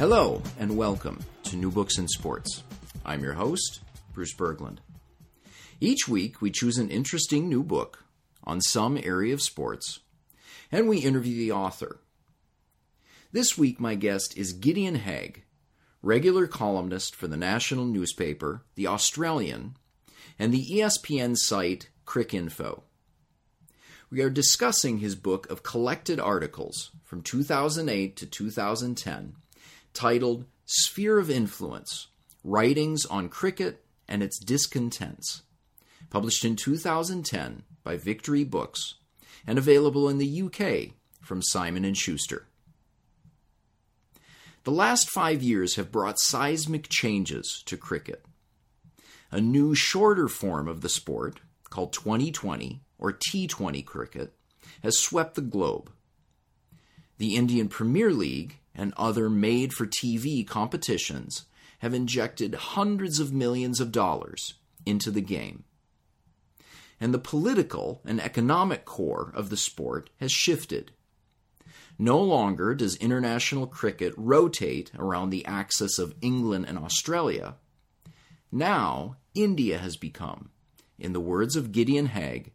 Hello, and welcome to New Books in Sports. I'm your host, Bruce Berglund. Each week, we choose an interesting new book on some area of sports, and we interview the author. This week, my guest is Gideon Haigh, regular columnist for the national newspaper, The Australian, and the ESPN site Cricinfo. We are discussing his book of collected articles from 2008 to 2010 titled Sphere of Influence Writings on Cricket and Its Discontents, published in 2010 by Victory Books and available in the UK from Simon & Schuster. The last five years have brought seismic changes to cricket. A new, shorter form of the sport, called 2020 or T20 cricket, has swept the globe. The Indian Premier League and other made for TV competitions have injected hundreds of millions of dollars into the game. And the political and economic core of the sport has shifted. No longer does international cricket rotate around the axis of England and Australia. Now, India has become, in the words of Gideon Haigh,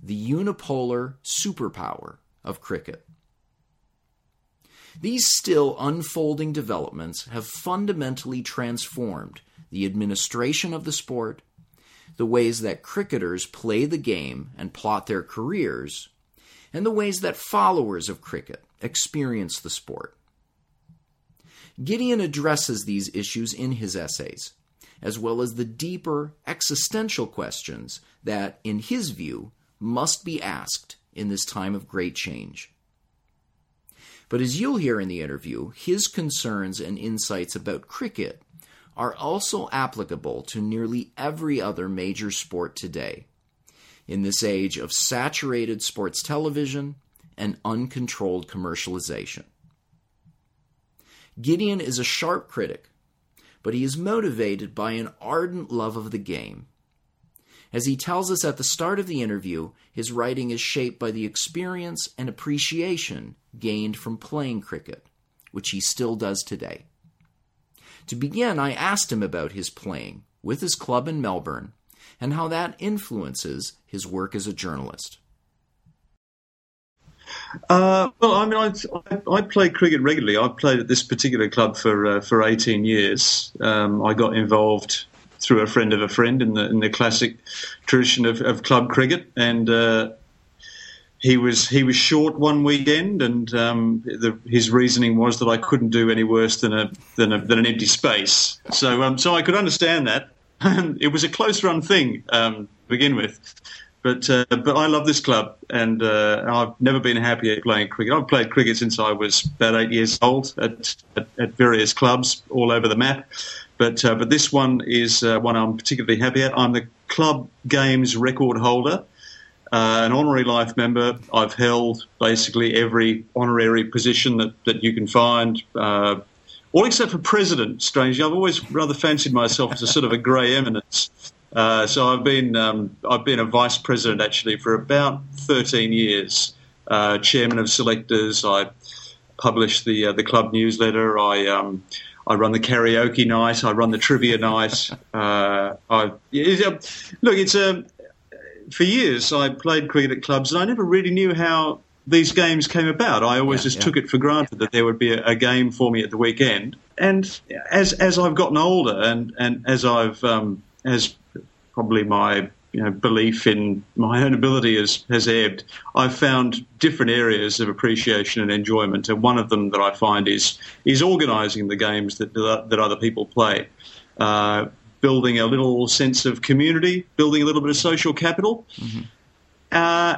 the unipolar superpower of cricket. These still unfolding developments have fundamentally transformed the administration of the sport, the ways that cricketers play the game and plot their careers, and the ways that followers of cricket experience the sport. Gideon addresses these issues in his essays, as well as the deeper existential questions that, in his view, must be asked in this time of great change. But as you'll hear in the interview, his concerns and insights about cricket are also applicable to nearly every other major sport today. In this age of saturated sports television and uncontrolled commercialization. Gideon is a sharp critic, but he is motivated by an ardent love of the game as he tells us at the start of the interview, his writing is shaped by the experience and appreciation gained from playing cricket, which he still does today. To begin, I asked him about his playing with his club in Melbourne and how that influences his work as a journalist. Uh, well, I mean, I, I, played cricket regularly. I played at this particular club for uh, for 18 years. Um, I got involved through a friend of a friend in the in the classic tradition of, of club cricket, and uh, he was he was short one weekend, and um, the, his reasoning was that I couldn't do any worse than a than, a, than an empty space. So um, so I could understand that. it was a close run thing um, to begin with. But uh, but I love this club, and uh, I've never been happy at playing cricket. I've played cricket since I was about eight years old at, at, at various clubs all over the map, but uh, but this one is uh, one I'm particularly happy at. I'm the club games record holder, uh, an honorary life member. I've held basically every honorary position that, that you can find. Uh, all except for president, strangely. I've always rather fancied myself as a sort of a grey eminence. Uh, so I've been um, I've been a vice president actually for about 13 years, uh, chairman of selectors. I publish the the club newsletter. I um, I run the karaoke night. I run the trivia night. Uh, I, look, it's a for years I played cricket at clubs, and I never really knew how these games came about. I always yeah, just yeah. took it for granted that there would be a, a, game for me at the weekend. And as as I've gotten older, and and as I've um, as probably my you know, belief in my own ability has, has ebbed, I've found different areas of appreciation and enjoyment, and one of them that I find is is organising the games that that other people play, uh, building a little sense of community, building a little bit of social capital. Mm-hmm. Uh,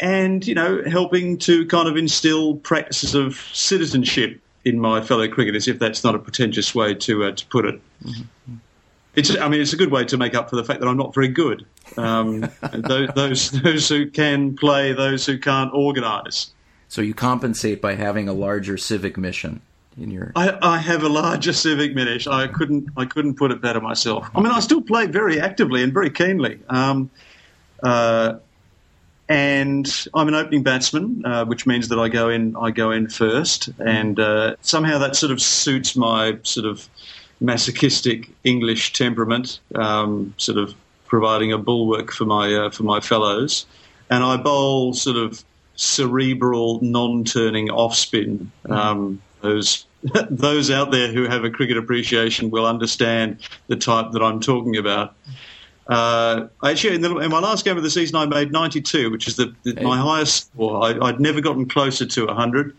and you know, helping to kind of instill practices of citizenship in my fellow cricketers, if that's not a pretentious way to uh, to put it. Mm-hmm. It's, I mean, it's a good way to make up for the fact that I'm not very good. Um, those, those, those who can play, those who can't organise. So you compensate by having a larger civic mission in your. I, I have a larger civic mission. I couldn't, I couldn't put it better myself. I mean, I still play very actively and very keenly. Um, uh, and I'm an opening batsman, uh, which means that I go in. I go in first, and uh, somehow that sort of suits my sort of masochistic English temperament, um, sort of providing a bulwark for my uh, for my fellows. And I bowl sort of cerebral, non-turning off spin. Um, those those out there who have a cricket appreciation will understand the type that I'm talking about. Uh, actually, in, the, in, my last game of the season, I made 92, which is the, the, my highest score. I, would never gotten closer to 100.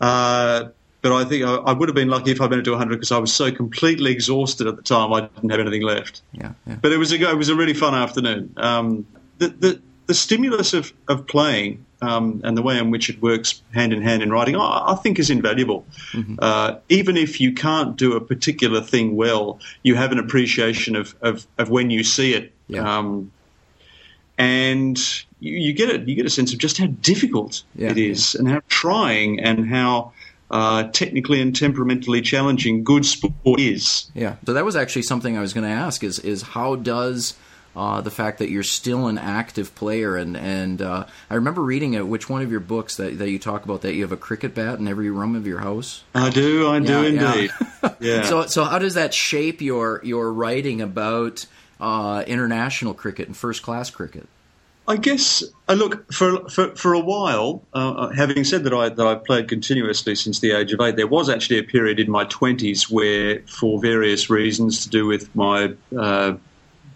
Uh, but I think I, I, would have been lucky if I made it to 100 because I was so completely exhausted at the time. I didn't have anything left. Yeah, yeah. But it was a it was a really fun afternoon. Um, the, the the stimulus of of playing um, and the way in which it works hand in hand in writing, I, I think is invaluable. Mm-hmm. Uh, even if you can't do a particular thing well, you have an appreciation of, of, of when you see it. Yeah. Um, and you, you, get it. You get a sense of just how difficult yeah, it is, yeah. and how trying, and how uh, technically and temperamentally challenging good sport is. Yeah. So that was actually something I was going to ask: is is how does uh, the fact that you're still an active player. And and uh, I remember reading it, which one of your books that, that you talk about that you have a cricket bat in every room of your house. I do, I do indeed. Yeah. yeah. So so how does that shape your your writing about uh, international cricket and first class cricket? I guess. Uh, look, for, for for a while, uh, uh, having said that, I that I played continuously since the age of eight. There was actually a period in my twenties where, for various reasons to do with my uh,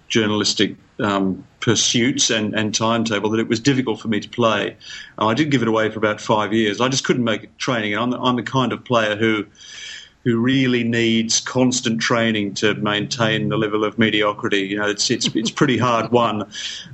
journalistic um, pursuits and, and, timetable that it was difficult for me to play. I did give it away for about five years. I just couldn't make it training. I'm the, I'm the kind of player who who really needs constant training to maintain the level of mediocrity. You know, it's it's it's pretty hard won.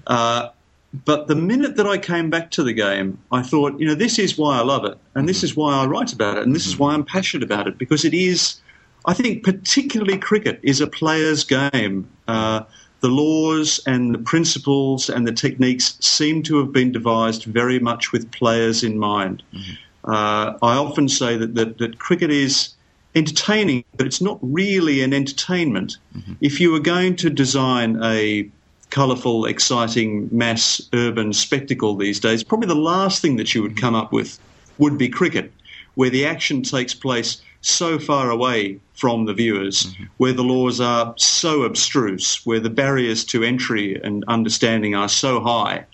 Uh, but the minute that I came back to the game, I thought, you know, this is why I love it, and this is why I write about it, and this is why I'm passionate about it because it is. I think particularly cricket is a player's game. Uh, the laws and the principles and the techniques seem to have been devised very much with players in mind. Mm-hmm. Uh, I often say that, that, that, cricket is entertaining, but it's not really an entertainment. Mm-hmm. If you were going to design a colourful, exciting, mass urban spectacle these days, probably the last thing that you would come up with would be cricket, where the action takes place so far away from the viewers, mm-hmm. where the laws are so abstruse, where the barriers to entry and understanding are so high.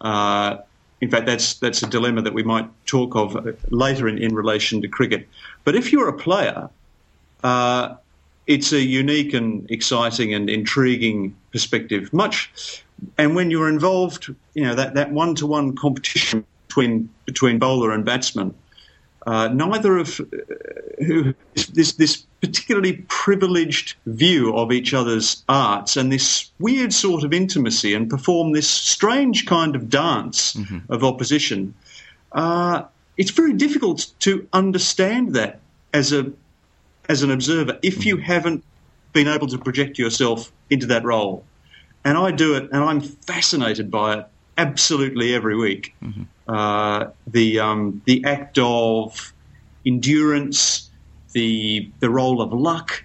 Uh, in fact, that's that's a dilemma that we might talk of later in, in relation to cricket. But if you're a player, uh, it's a unique and exciting and intriguing perspective. Much, and when you're involved, you know that that one to one competition between between bowler and batsman uh, neither of uh, who this this particularly privileged view of each other's arts and this weird sort of intimacy and perform this strange kind of dance mm-hmm. of opposition. Uh, it's very difficult to understand that as a as an observer if mm-hmm. you haven't been able to project yourself into that role. And I do it, and I'm fascinated by it absolutely every week. Mm-hmm. Uh, the um, the act of endurance, the the role of luck,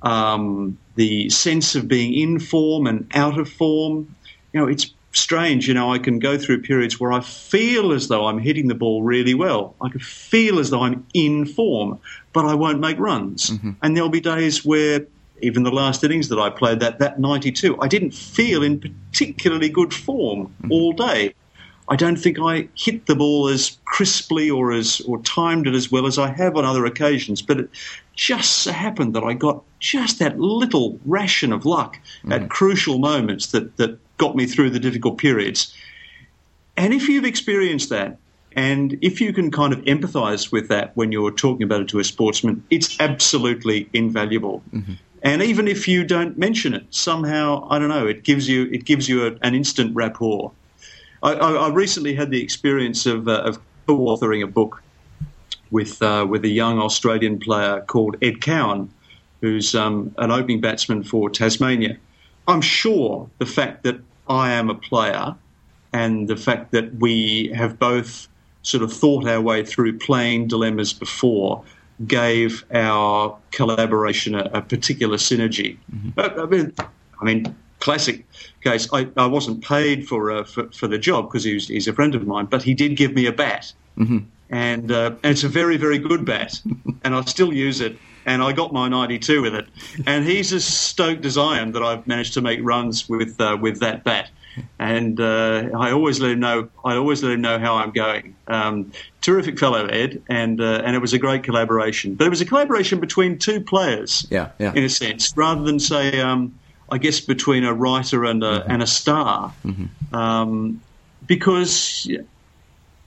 um, the sense of being in form and out of form. You know, it's strange. You know, I can go through periods where I feel as though I'm hitting the ball really well. I can feel as though I'm in form, but I won't make runs. Mm-hmm. And there'll be days where even the last innings that I played, that, that 92, I didn't feel in particularly good form mm-hmm. all day. I don't think I hit the ball as crisply or as or timed it as well as I have on other occasions. But it just so happened that I got just that little ration of luck mm. at crucial moments that, that got me through the difficult periods. And if you've experienced that, and if you can kind of empathize with that when you're talking about it to a sportsman, it's absolutely invaluable. Mm-hmm. And even if you don't mention it, somehow I don't know, it gives you it gives you a, an instant rapport. I, I, recently had the experience of, uh, of co-authoring a book with uh, with a young Australian player called Ed Cowan, who's um, an opening batsman for Tasmania. I'm sure the fact that I am a player and the fact that we have both sort of thought our way through playing dilemmas before gave our collaboration a, a particular synergy. Mm-hmm. I, mean, I mean, classic case. I, I wasn't paid for, uh, for, for the job because he's, he's a friend of mine, but he did give me a bat, mm-hmm. and uh, and it's a very very good bat, and I still use it. And I got my 92 with it, and he's as stoked as I am that I've managed to make runs with uh, with that bat and uh, I always let him know. I always let him know how I'm going. Um, terrific fellow, Ed, and uh, and it was a great collaboration. But it was a collaboration between two players, yeah, yeah. in a sense, rather than say, um, I guess, between a writer and a mm-hmm. and a star, mm-hmm. um, because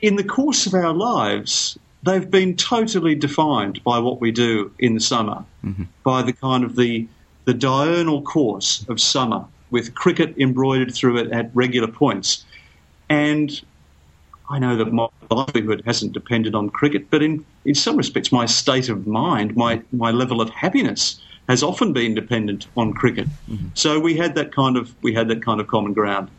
in the course of our lives. They've been totally defined by what we do in the summer, mm-hmm. by the kind of the the diurnal course of summer with cricket embroidered through it at regular points. And I know that my livelihood hasn't depended on cricket, but in, in some respects, my state of mind, my, my level of happiness, has often been dependent on cricket. Mm-hmm. So we had that kind of we had that kind of common ground.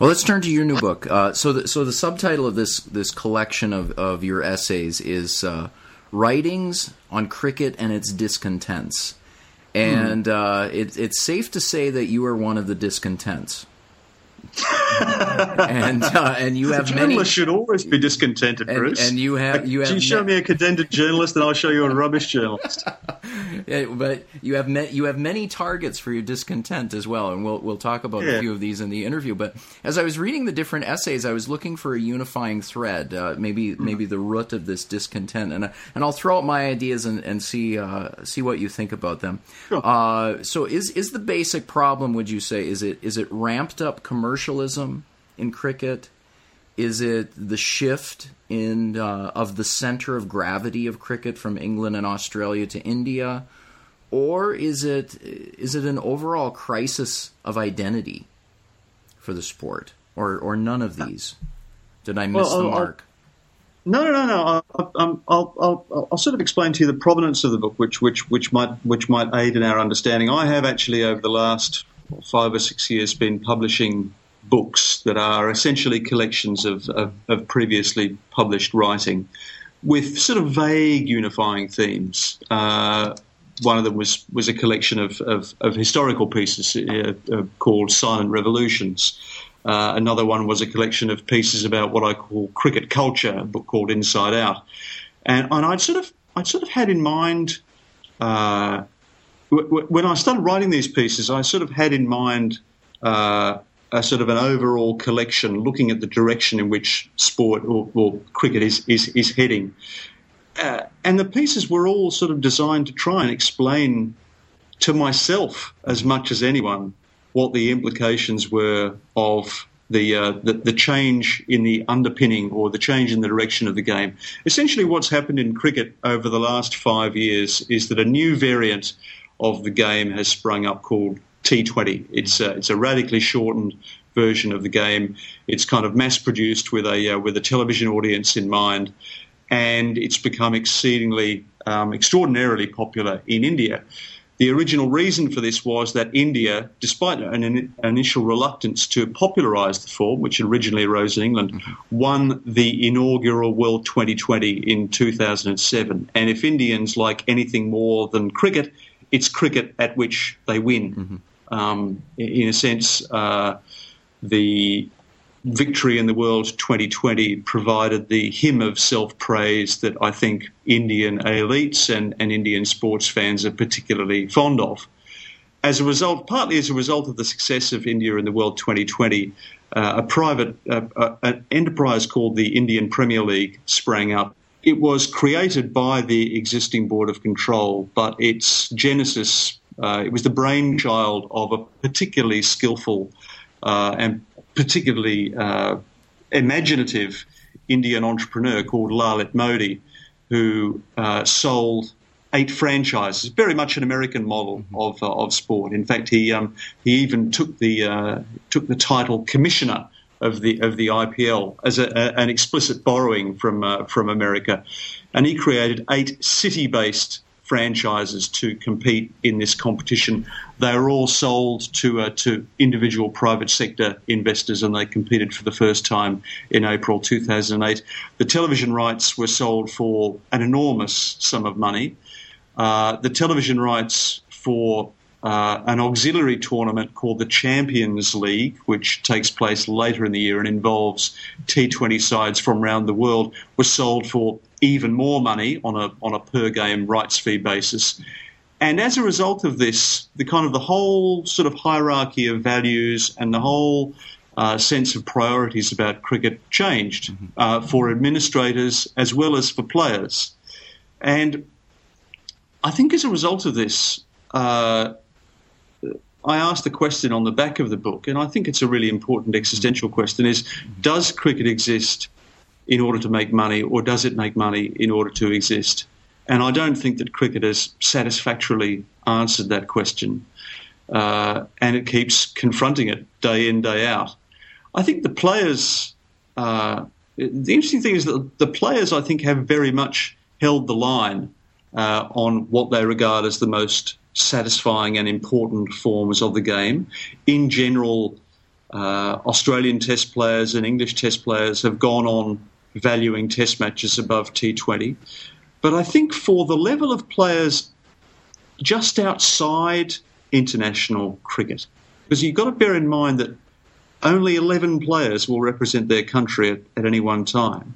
Well, let's turn to your new book. Uh, so, the, so the subtitle of this this collection of, of your essays is uh, "Writings on Cricket and Its Discontents." and uh, it, it's safe to say that you are one of the discontents. And uh, and you have journalists many. should always be discontented, and, Bruce. And you have you have. You show me a contented journalist, and I'll show you a rubbish journalist. yeah, but you have me- you have many targets for your discontent as well, and we'll we'll talk about yeah. a few of these in the interview. But as I was reading the different essays, I was looking for a unifying thread, uh, maybe mm. maybe the root of this discontent, and and I'll throw out my ideas and, and see uh, see what you think about them. Sure. Uh, so is is the basic problem? Would you say is it is it ramped up commercialism in cricket? Is it the shift in uh, of the center of gravity of cricket from England and Australia to India, or is it is it an overall crisis of identity for the sport, or or none of these? Did I miss well, the mark? No, no, no, no. I'll, I'll, I'll, I'll, sort of explain to you the provenance of the book, which, which, which might, which might aid in our understanding. I have actually, over the last five or six years, been publishing books that are essentially collections of, of, of, previously published writing with sort of vague unifying themes. Uh, one of them was, was a collection of, of, of historical pieces uh, uh, called Silent Revolutions. Uh, another one was a collection of pieces about what I call cricket culture, a book called Inside Out. And, and I'd sort of I'd sort of had in mind uh, when I started writing these pieces, I sort of had in mind uh, a sort of an overall collection looking at the direction in which sport or, or cricket is, is, is heading. Uh, and the pieces were all sort of designed to try and explain to myself as much as anyone what the implications were of the, uh, the, the change in the underpinning or the change in the direction of the game. Essentially, what's happened in cricket over the last five years is that a new variant of the game has sprung up called T20. It's a, it's a radically shortened version of the game. It's kind of mass produced with a uh, with a television audience in mind, and it's become exceedingly um, extraordinarily popular in India. The original reason for this was that India, despite an, an initial reluctance to popularise the form, which originally arose in England, mm-hmm. won the inaugural World 2020 in 2007. And if Indians like anything more than cricket, it's cricket at which they win. Mm-hmm um, in a sense, uh, the victory in the World 2020 provided the hymn of self praise that I think Indian elites and, and Indian sports fans are particularly fond of. As a result, partly as a result of the success of India in the World 2020, uh, a private uh, uh, an enterprise called the Indian Premier League sprang up. It was created by the existing Board of Control, but its genesis uh, it was the brainchild of a particularly skillful uh, and particularly uh, imaginative Indian entrepreneur called Lalit Modi, who uh, sold eight franchises, very much an American model mm-hmm. of uh, of sport. In fact, he um, he even took the uh, took the title commissioner of the of the IPL as a, a, an explicit borrowing from uh, from America, and he created eight city-based franchises to compete in this competition. They were all sold to uh, to individual private sector investors, and they competed for the first time in April 2008. The television rights were sold for an enormous sum of money. Uh, the television rights for uh, an auxiliary tournament called the Champions League, which takes place later in the year and involves T20 sides from around the world, was sold for even more money on a on a per game rights fee basis. And as a result of this, the kind of the whole sort of hierarchy of values and the whole uh, sense of priorities about cricket changed mm-hmm. uh, for administrators as well as for players. And I think as a result of this, uh, I asked the question on the back of the book, and I think it's a really important existential question: is does cricket exist in order to make money, or does it make money in order to exist? And I don't think that cricket has satisfactorily answered that question, uh, and it keeps confronting it day in day out. I think the players. Uh, the interesting thing is that the players, I think, have very much held the line uh, on what they regard as the most satisfying and important forms of the game. In general, uh, Australian Test players and English Test players have gone on valuing Test matches above T20. But I think for the level of players just outside international cricket, because you've got to bear in mind that only 11 players will represent their country at, at any one time.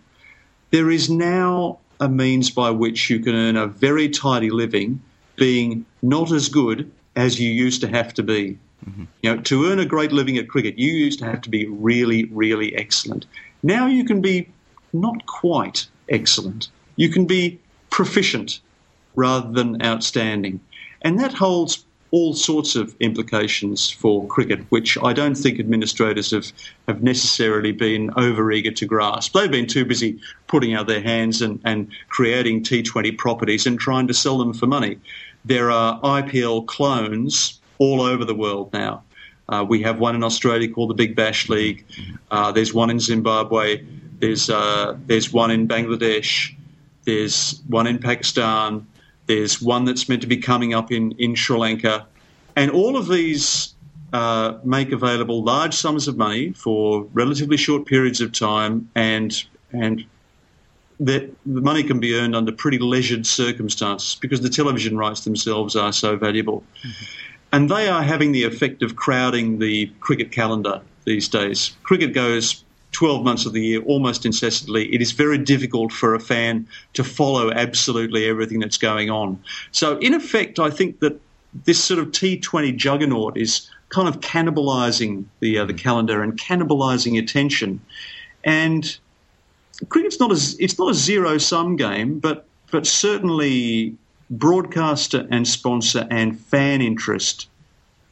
There is now a means by which you can earn a very tidy living being not as good as you used to have to be. Mm-hmm. You know, to earn a great living at cricket, you used to have to be really, really excellent. Now you can be not quite excellent. You can be proficient rather than outstanding. And that holds all sorts of implications for cricket, which I don't think administrators have, have necessarily been over eager to grasp. They've been too busy putting out their hands and, and creating T20 properties and trying to sell them for money. There are IPL clones all over the world now. Uh, we have one in Australia called the Big Bash League. Uh, there's one in Zimbabwe. There's uh, there's one in Bangladesh. There's one in Pakistan. There's one that's meant to be coming up in, in Sri Lanka. And all of these uh, make available large sums of money for relatively short periods of time, and, and the money can be earned under pretty leisured circumstances because the television rights themselves are so valuable. Mm-hmm. And they are having the effect of crowding the cricket calendar these days. Cricket goes 12 months of the year, almost incessantly. It is very difficult for a fan to follow absolutely everything that's going on. So, in effect, I think that this sort of T20 juggernaut is kind of cannibalizing the, uh, the calendar and cannibalizing attention. And cricket's not a, it's not a zero sum game, but, but certainly broadcaster and sponsor and fan interest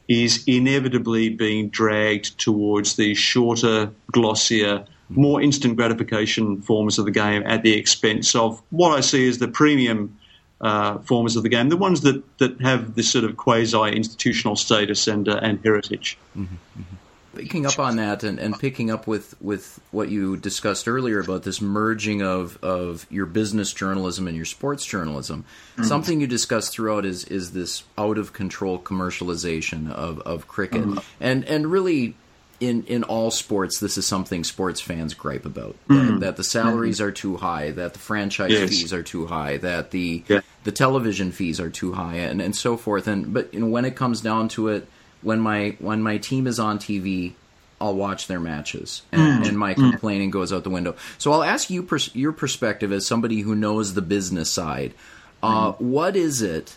is inevitably being dragged towards these shorter, glossier, more instant gratification forms of the game at the expense of what I see as the premium uh, forms of the game, the ones that, that have this sort of quasi institutional status and, uh, and heritage. Mm-hmm, mm-hmm. Picking up on that and, and picking up with, with what you discussed earlier about this merging of, of your business journalism and your sports journalism, mm-hmm. something you discussed throughout is, is this out of control commercialization of, of cricket. Mm-hmm. And and really in, in all sports, this is something sports fans gripe about mm-hmm. that, that, the salaries mm-hmm. are too high, that the franchise yes. fees are too high, that the yeah. the television fees are too high, and, and so forth. And but you know, when it comes down to it, when my when my team is on TV, I'll watch their matches, and, mm. and my complaining mm. goes out the window. So I'll ask you pers- your perspective as somebody who knows the business side. Uh, mm. What is it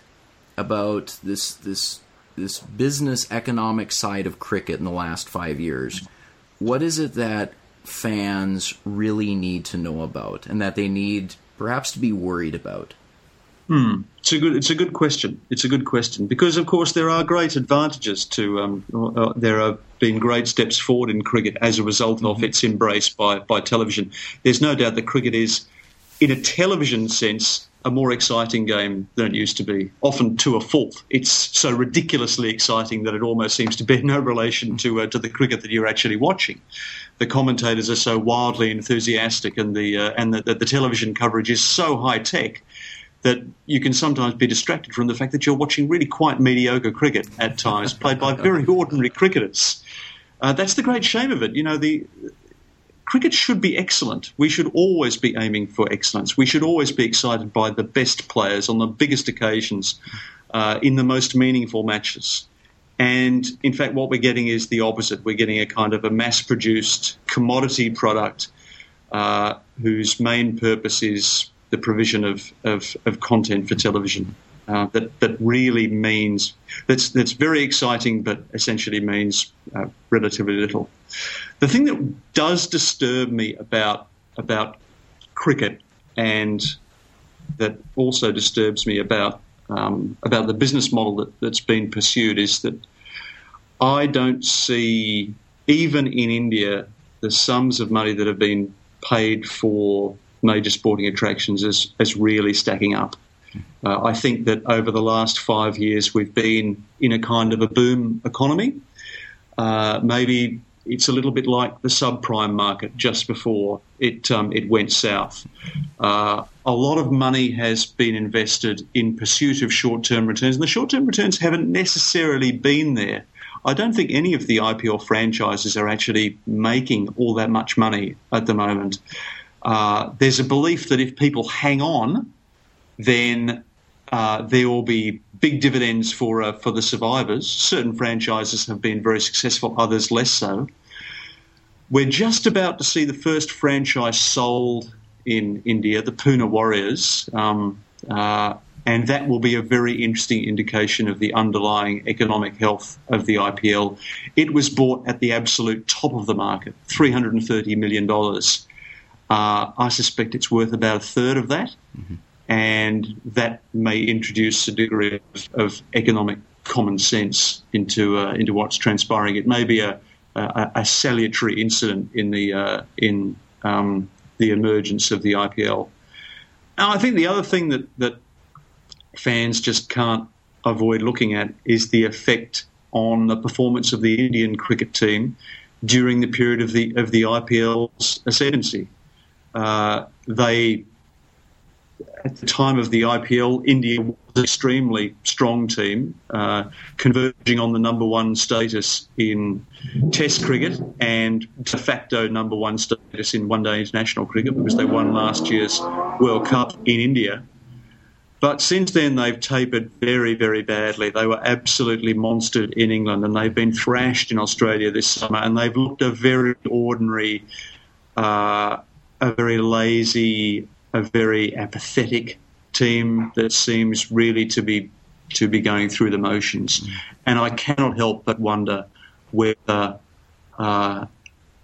about this this this business economic side of cricket in the last five years? What is it that fans really need to know about, and that they need perhaps to be worried about? Hmm. It's a good. It's a good question. It's a good question because, of course, there are great advantages to. Um, uh, there have been great steps forward in cricket as a result mm-hmm. of its embrace by by television. There's no doubt that cricket is, in a television sense, a more exciting game than it used to be, often to a fault. It's so ridiculously exciting that it almost seems to bear no relation to uh, to the cricket that you're actually watching. The commentators are so wildly enthusiastic, and the uh, and the, the, the television coverage is so high tech that you can sometimes be distracted from the fact that you're watching really quite mediocre cricket at times, played by very ordinary cricketers. Uh, that's the great shame of it. You know, the cricket should be excellent. We should always be aiming for excellence. We should always be excited by the best players on the biggest occasions, uh, in the most meaningful matches. And in fact, what we're getting is the opposite. We're getting a kind of a mass produced commodity product uh, whose main purpose is the provision of, of, of content for television. Uh, that that really means that's that's very exciting, but essentially means uh, relatively little. The thing that does disturb me about about cricket and that also disturbs me about um, about the business model that, that's been pursued is that I don't see even in India the sums of money that have been paid for major sporting attractions as, as really stacking up. Uh, I think that over the last five years we've been in a kind of a boom economy. Uh, maybe it's a little bit like the subprime market just before it um, it went south. Uh, a lot of money has been invested in pursuit of short term returns, and the short term returns haven't necessarily been there. I don't think any of the IPL franchises are actually making all that much money at the moment. Uh, there's a belief that if people hang on, then uh, there will be big dividends for uh, for the survivors. Certain franchises have been very successful, others less so. We're just about to see the first franchise sold in India, the Pune Warriors, um, uh, and that will be a very interesting indication of the underlying economic health of the IPL. It was bought at the absolute top of the market, $330 million. Uh, I suspect it's worth about a third of that. Mm-hmm and that may introduce a degree of, of economic common sense into uh, into what's transpiring. It may be a, a, a salutary incident in the uh, in um, the emergence of the IPL. Now, I think the other thing that that fans just can't avoid looking at is the effect on the performance of the Indian cricket team during the period of the of the IPL's ascendancy. Uh, they at the time of the IPL, India was an extremely strong team, uh, converging on the number one status in Test cricket and de facto number one status in one day international cricket because they won last year's World Cup in India. But since then, they've tapered very, very badly. They were absolutely monstered in England and they've been thrashed in Australia this summer and they've looked a very ordinary, uh, a very lazy, a very apathetic team that seems really to be to be going through the motions. Mm. And I cannot help but wonder whether uh,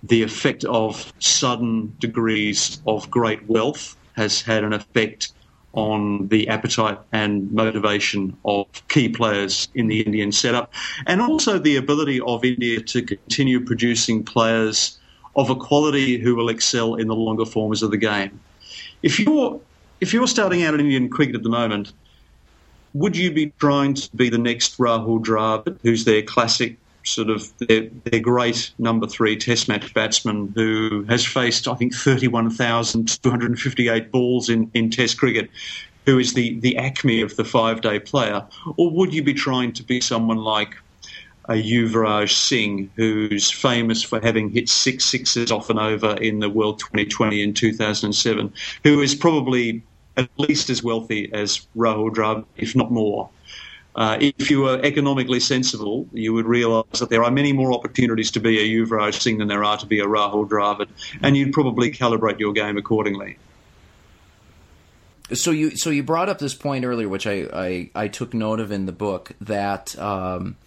the effect of sudden degrees of great wealth has had an effect on the appetite and motivation of key players in the Indian setup, and also the ability of India to continue producing players of a quality who will excel in the longer forms of the game. If you're if you're starting out in Indian cricket at the moment, would you be trying to be the next Rahul Dravid, who's their classic sort of their, their great number three Test match batsman who has faced I think thirty one thousand two hundred and fifty eight balls in, in Test cricket, who is the the acme of the five day player, or would you be trying to be someone like a Yuvraj Singh, who's famous for having hit six sixes off and over in the World 2020 in 2007, who is probably at least as wealthy as Rahul Dravid, if not more. Uh, if you were economically sensible, you would realise that there are many more opportunities to be a Yuvraj Singh than there are to be a Rahul Dravid, and you'd probably calibrate your game accordingly. So you so you brought up this point earlier, which I, I, I took note of in the book that um,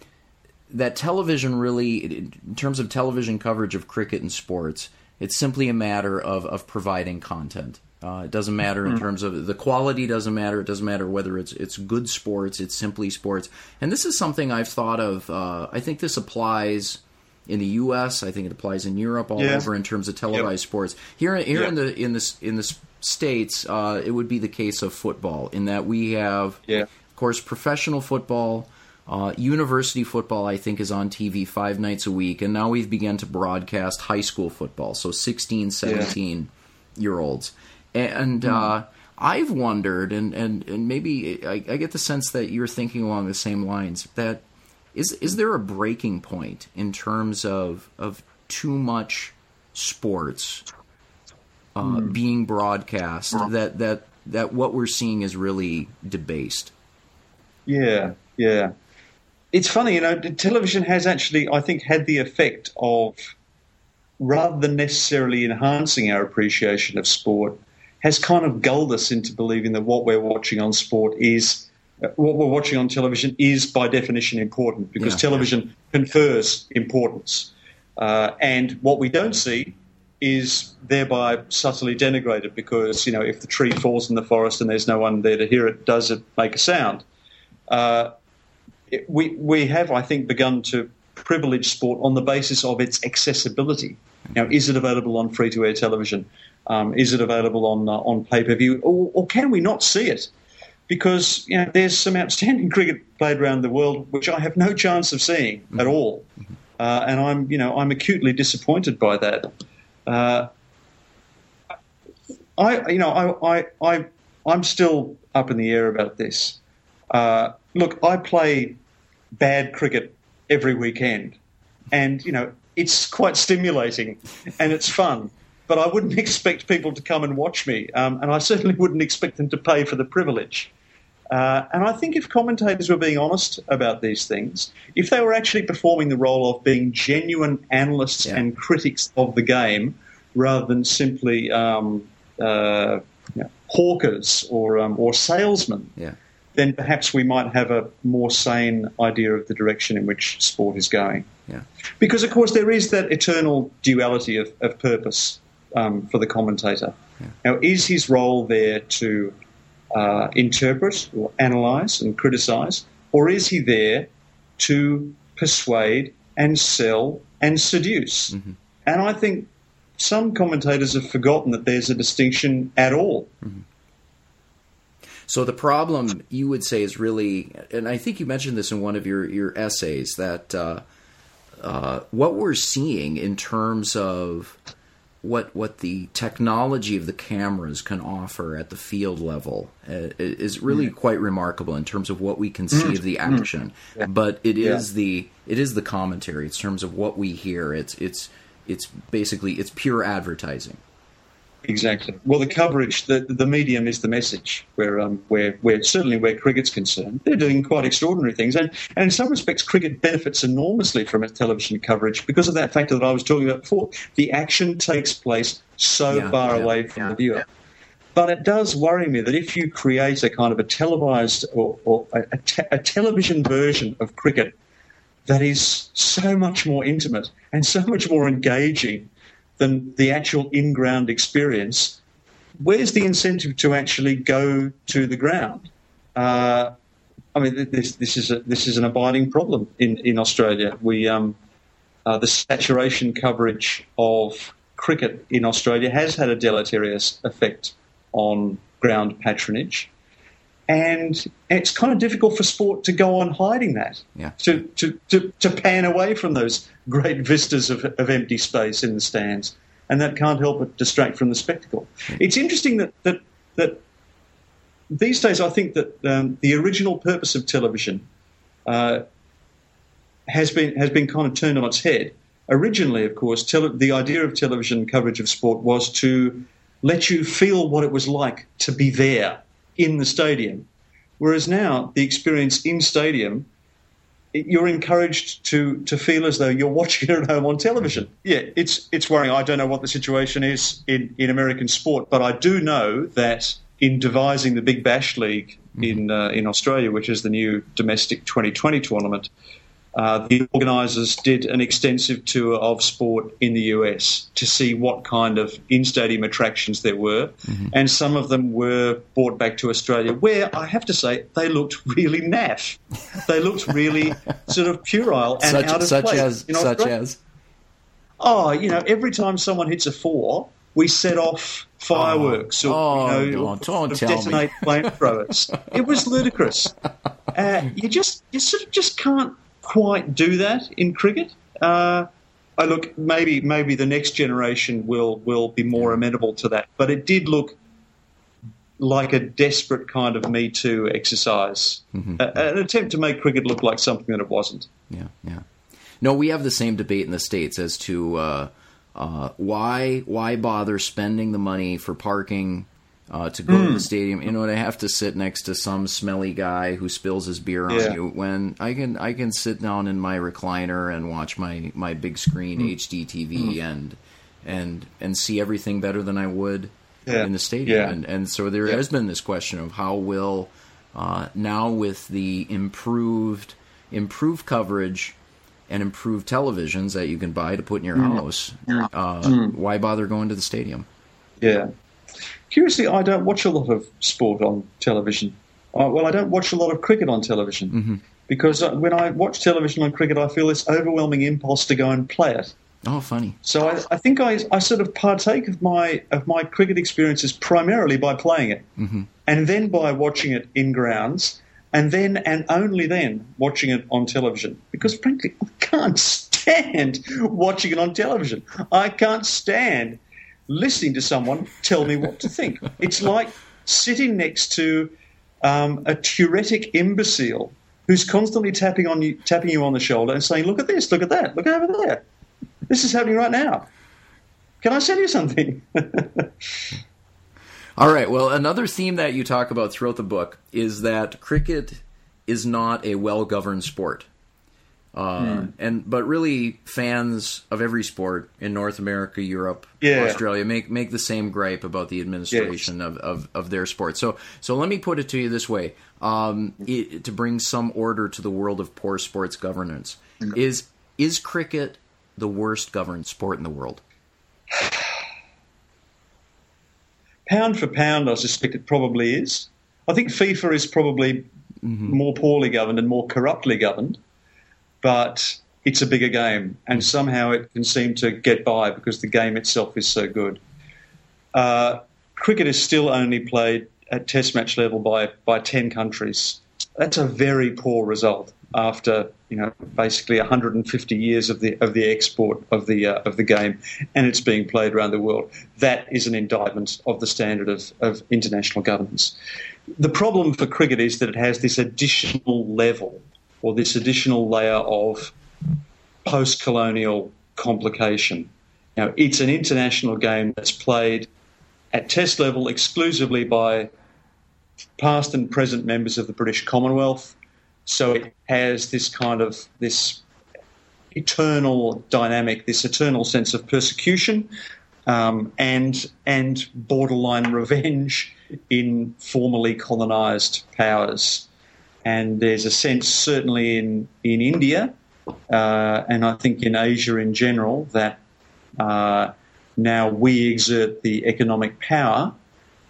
that television really, in terms of television coverage of cricket and sports, it's simply a matter of, of providing content. Uh, it doesn't matter in mm-hmm. terms of the quality. Doesn't matter. It doesn't matter whether it's it's good sports. It's simply sports. And this is something I've thought of. Uh, I think this applies in the U.S. I think it applies in Europe, all Yeah. over in terms of televised Yep. sports. Here, here in the in the in the states, uh, it would be the case of football in that we have, Yeah. of course, professional football. Uh, university football, I think, is on TV five nights a week, and now we've begun to broadcast high school football, so 16, 17 year olds. And uh, I've wondered, and, and, and maybe I, I get the sense that you're thinking along the same lines, that is, is there a breaking point in terms of, of too much sports uh, being broadcast that, that, that what we're seeing is really debased? Yeah, yeah. It's funny, you know, television has actually, I think, had the effect of, rather than necessarily enhancing our appreciation of sport, has kind of gulled us into believing that what we're watching on sport is, uh, what we're watching on television is by definition important because Yeah. television confers importance. Uh, and what we don't see is thereby subtly denigrated because, you know, if the tree falls in the forest and there's no one there to hear it, does it make a sound? Uh, it- we we have, I think, begun to privilege sport on the basis of its accessibility. Now, is it available on free to air television? Um, is it available on uh, on pay per view, or, or can we not see it? Because you know, there's some outstanding cricket played around the world which I have no chance of seeing at all, uh, and I'm you know I'm acutely disappointed by that. Uh, I you know I I, I I'm still up in the air about this. Uh, look, I play bad cricket every weekend, and you know it's quite stimulating and it's fun. But I wouldn't expect people to come and watch me, um, and I certainly wouldn't expect them to pay for the privilege. Uh, and I think if commentators were being honest about these things, if they were actually performing the role of being genuine analysts Yeah. and critics of the game, rather than simply um, uh, you know, hawkers or um, or salesmen, Yeah. Then perhaps we might have a more sane idea of the direction in which sport is going. Yeah. Because, of course, there is that eternal duality of, of purpose um, for the commentator. Now, is his role there to uh, interpret or analyse and criticise, or is he there to persuade and sell and seduce? And I think some commentators have forgotten that there's a distinction at all. So the problem you would say is really, and I think you mentioned this in one of your your essays that uh, uh, what we're seeing in terms of what what the technology of the cameras can offer at the field level uh, is really quite remarkable in terms of what we can see of the action. But it is the it is the commentary in terms of what we hear. It's it's it's basically it's pure advertising. Exactly. Well, the coverage, the the medium is the message. Where um, where where certainly where cricket's concerned, they're doing quite extraordinary things, and and in some respects, cricket benefits enormously from its television coverage because of that factor that I was talking about before. The action takes place so Yeah, far yeah, away from the viewer. But it does worry me that if you create a kind of a televised or, or a, a, te- a television version of cricket that is so much more intimate and so much more engaging than the actual in-ground experience, where's the incentive to actually go to the ground? Uh, I mean, this this is a, this is an abiding problem in in Australia. We um, uh, the saturation coverage of cricket in Australia has had a deleterious effect on ground patronage. And it's kind of difficult for sport to go on hiding that, Yeah. to, to, to, to pan away from those great vistas of, of empty space in the stands. And that can't help but distract from the spectacle. It's interesting that, that, that these days I think that um, the original purpose of television uh, has been has been kind of turned on its head. Originally, of course, tele- the idea of television coverage of sport was to let you feel what it was like to be there in the stadium. Whereas now, the experience in stadium, you're encouraged to to feel as though you're watching it at home on television. Yeah, it's it's worrying. I don't know what the situation is in, in American sport, but I do know that in devising the Big Bash League in uh, in Australia, which is the new domestic 2020 tournament, uh, the organisers did an extensive tour of sport in the US to see what kind of in-stadium attractions there were, and some of them were brought back to Australia, where I have to say they looked really naff. They looked really sort of puerile and such out of such place. as in such Australia. as oh, you know, every time someone hits a four, we set off fireworks oh, or oh, you know, no, don't tell detonate flamethrowers. it was ludicrous. Uh, you just you sort of just can't quite do that in cricket. Uh, I look maybe maybe the next generation will will be more amenable to that, but it did look like a desperate kind of Me Too exercise, Mm-hmm. a, an attempt to make cricket look like something that it wasn't. Yeah, yeah. No, we have the same debate in the states as to uh, uh, why why bother spending the money for parking uh, to go to Hmm. the stadium. You know, to have to sit next to some smelly guy who spills his beer on Yeah. you when I can I can sit down in my recliner and watch my my big screen Hmm. HD TV and and and see everything better than I would Yeah. in the stadium. Yeah. And and so there has been this question of how will uh, now with the improved improved coverage and improved televisions that you can buy to put in your Mm. house, uh, why bother going to the stadium? Yeah. Curiously, I don't watch a lot of sport on television. Uh, well, I don't watch a lot of cricket on television because uh, when I watch television on cricket, I feel this overwhelming impulse to go and play it. Oh, funny. So I, I think I, I sort of partake of my of my cricket experiences primarily by playing it, and then by watching it in grounds, and then and only then watching it on television. Because frankly, I can't stand watching it on television. I can't stand listening to someone tell me what to think. It's like sitting next to um, a turetic imbecile who's constantly tapping on you, tapping you on the shoulder and saying, "Look at this, look at that, look over there. This is happening right now. Can I send you something?" All right. Well, another theme that you talk about throughout the book is that cricket is not a well governed sport. Uh, and but really, fans of every sport in North America, Europe, Yeah. Australia make make the same gripe about the administration of, of, of their sport. So so let me put it to you this way: um, it, to bring some order to the world of poor sports governance, is is cricket the worst governed sport in the world? pound for pound, I suspect it probably is. I think FIFA is probably more poorly governed and more corruptly governed, but it's a bigger game, and somehow it can seem to get by because the game itself is so good. Uh, cricket is still only played at Test match level by by ten countries. That's a very poor result after you know basically 150 years of the of the export of the uh, of the game, and it's being played around the world. That is an indictment of the standard of, of international governance. The problem for cricket is that it has this additional level or this additional layer of post-colonial complication. Now, it's an international game that's played at test level exclusively by past and present members of the British Commonwealth. So it has this kind of this eternal dynamic, this eternal sense of persecution um, and and borderline revenge in formerly colonised powers. And there's a sense, certainly in in India, uh, and I think in Asia in general, that uh, now we exert the economic power.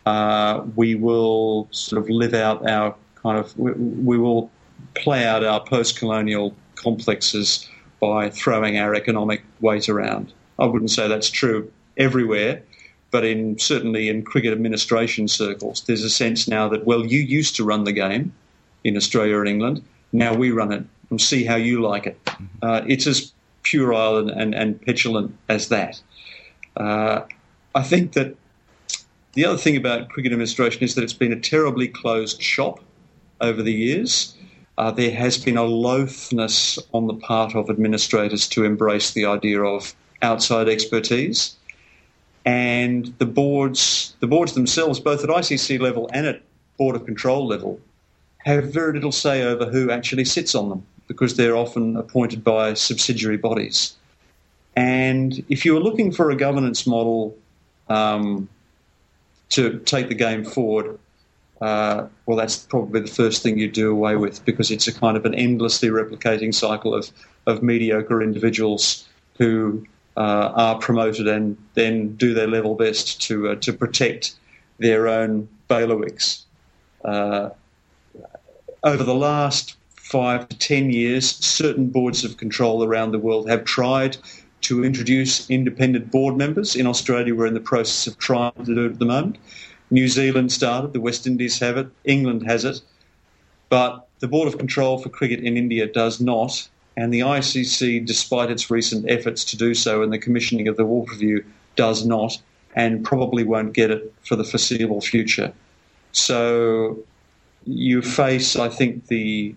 Uh, we will sort of live out our kind of we, we will play out our post-colonial complexes by throwing our economic weight around. I wouldn't say that's true everywhere, but in certainly in cricket administration circles, there's a sense now that well, you used to run the game in Australia and England. Now we run it and see how you like it. Uh, it's as puerile and, and, and petulant as that. Uh, I think that the other thing about cricket administration is that it's been a terribly closed shop over the years. Uh, there has been a loathness on the part of administrators to embrace the idea of outside expertise, and the boards, the boards themselves, both at ICC level and at board of control level, have very little say over who actually sits on them because they're often appointed by subsidiary bodies. And if you're looking for a governance model um, to take the game forward, uh, well, that's probably the first thing you do away with because it's a kind of an endlessly replicating cycle of, of mediocre individuals who uh, are promoted and then do their level best to uh, to protect their own bailiwicks. Over the last five to ten years, certain boards of control around the world have tried to introduce independent board members. In Australia, we're in the process of trying to do it at the moment. New Zealand started, the West Indies have it, England has it, but the Board of Control for Cricket in India does not, and the ICC, despite its recent efforts to do so and the commissioning of the Woolf Review, does not, and probably won't get it for the foreseeable future. So you face, I think, the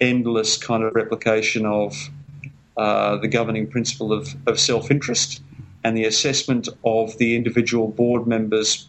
endless kind of replication of uh, the governing principle of, of self interest and the assessment of the individual board members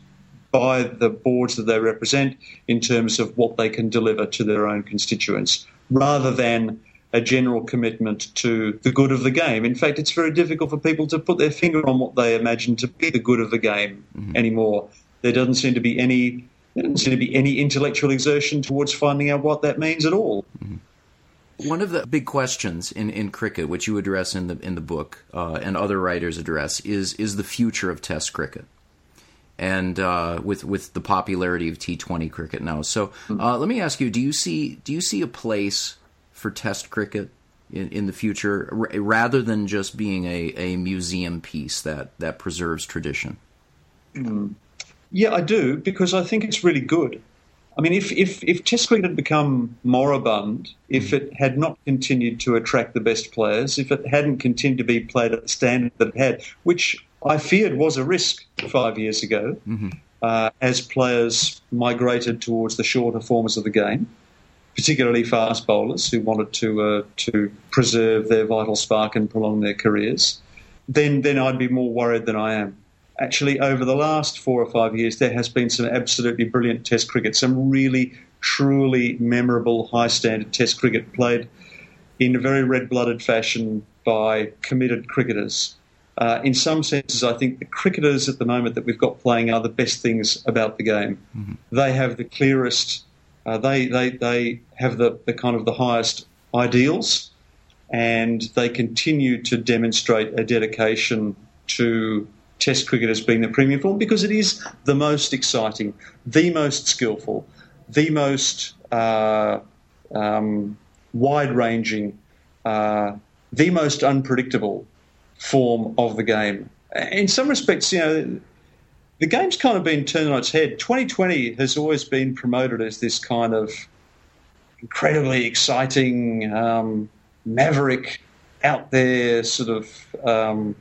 by the boards that they represent in terms of what they can deliver to their own constituents, rather than a general commitment to the good of the game. In fact, it's very difficult for people to put their finger on what they imagine to be the good of the game mm-hmm. anymore. There doesn't seem to be any there doesn't seem to be any intellectual exertion towards finding out what that means at all. Mm-hmm. One of the big questions in, in cricket, which you address in the in the book uh, and other writers address, is is the future of Test cricket and uh, with with the popularity of T20 cricket now. So uh, let me ask you: Do you see do you see a place for Test cricket in, in the future, r- rather than just being a, a museum piece that that preserves tradition? Mm. Yeah, I do because I think it's really good. I mean, if, if, if Test cricket had become moribund, if hmm. it had not continued to attract the best players, if it hadn't continued to be played at the standard that it had, which I feared was a risk five years ago mm-hmm. uh, as players migrated towards the shorter forms of the game, particularly fast bowlers who wanted to uh, to preserve their vital spark and prolong their careers. Then, then I'd be more worried than I am. Actually, over the last four or five years, there has been some absolutely brilliant Test cricket, some really, truly memorable, high standard Test cricket played in a very red blooded fashion by committed cricketers uh, in some senses, I think the cricketers at the moment that we've got playing are the best things about the game. Mm-hmm. They have the clearest, uh, they, they, they have the, the kind of the highest ideals, and they continue to demonstrate a dedication to Test cricket as being the premium form because it is the most exciting, the most skillful, the most uh, um, wide ranging, uh, the most unpredictable form of the game. In some respects, you know, the game's kind of been turned on its head. 2020 has always been promoted as this kind of incredibly exciting, um, maverick, out there sort of um,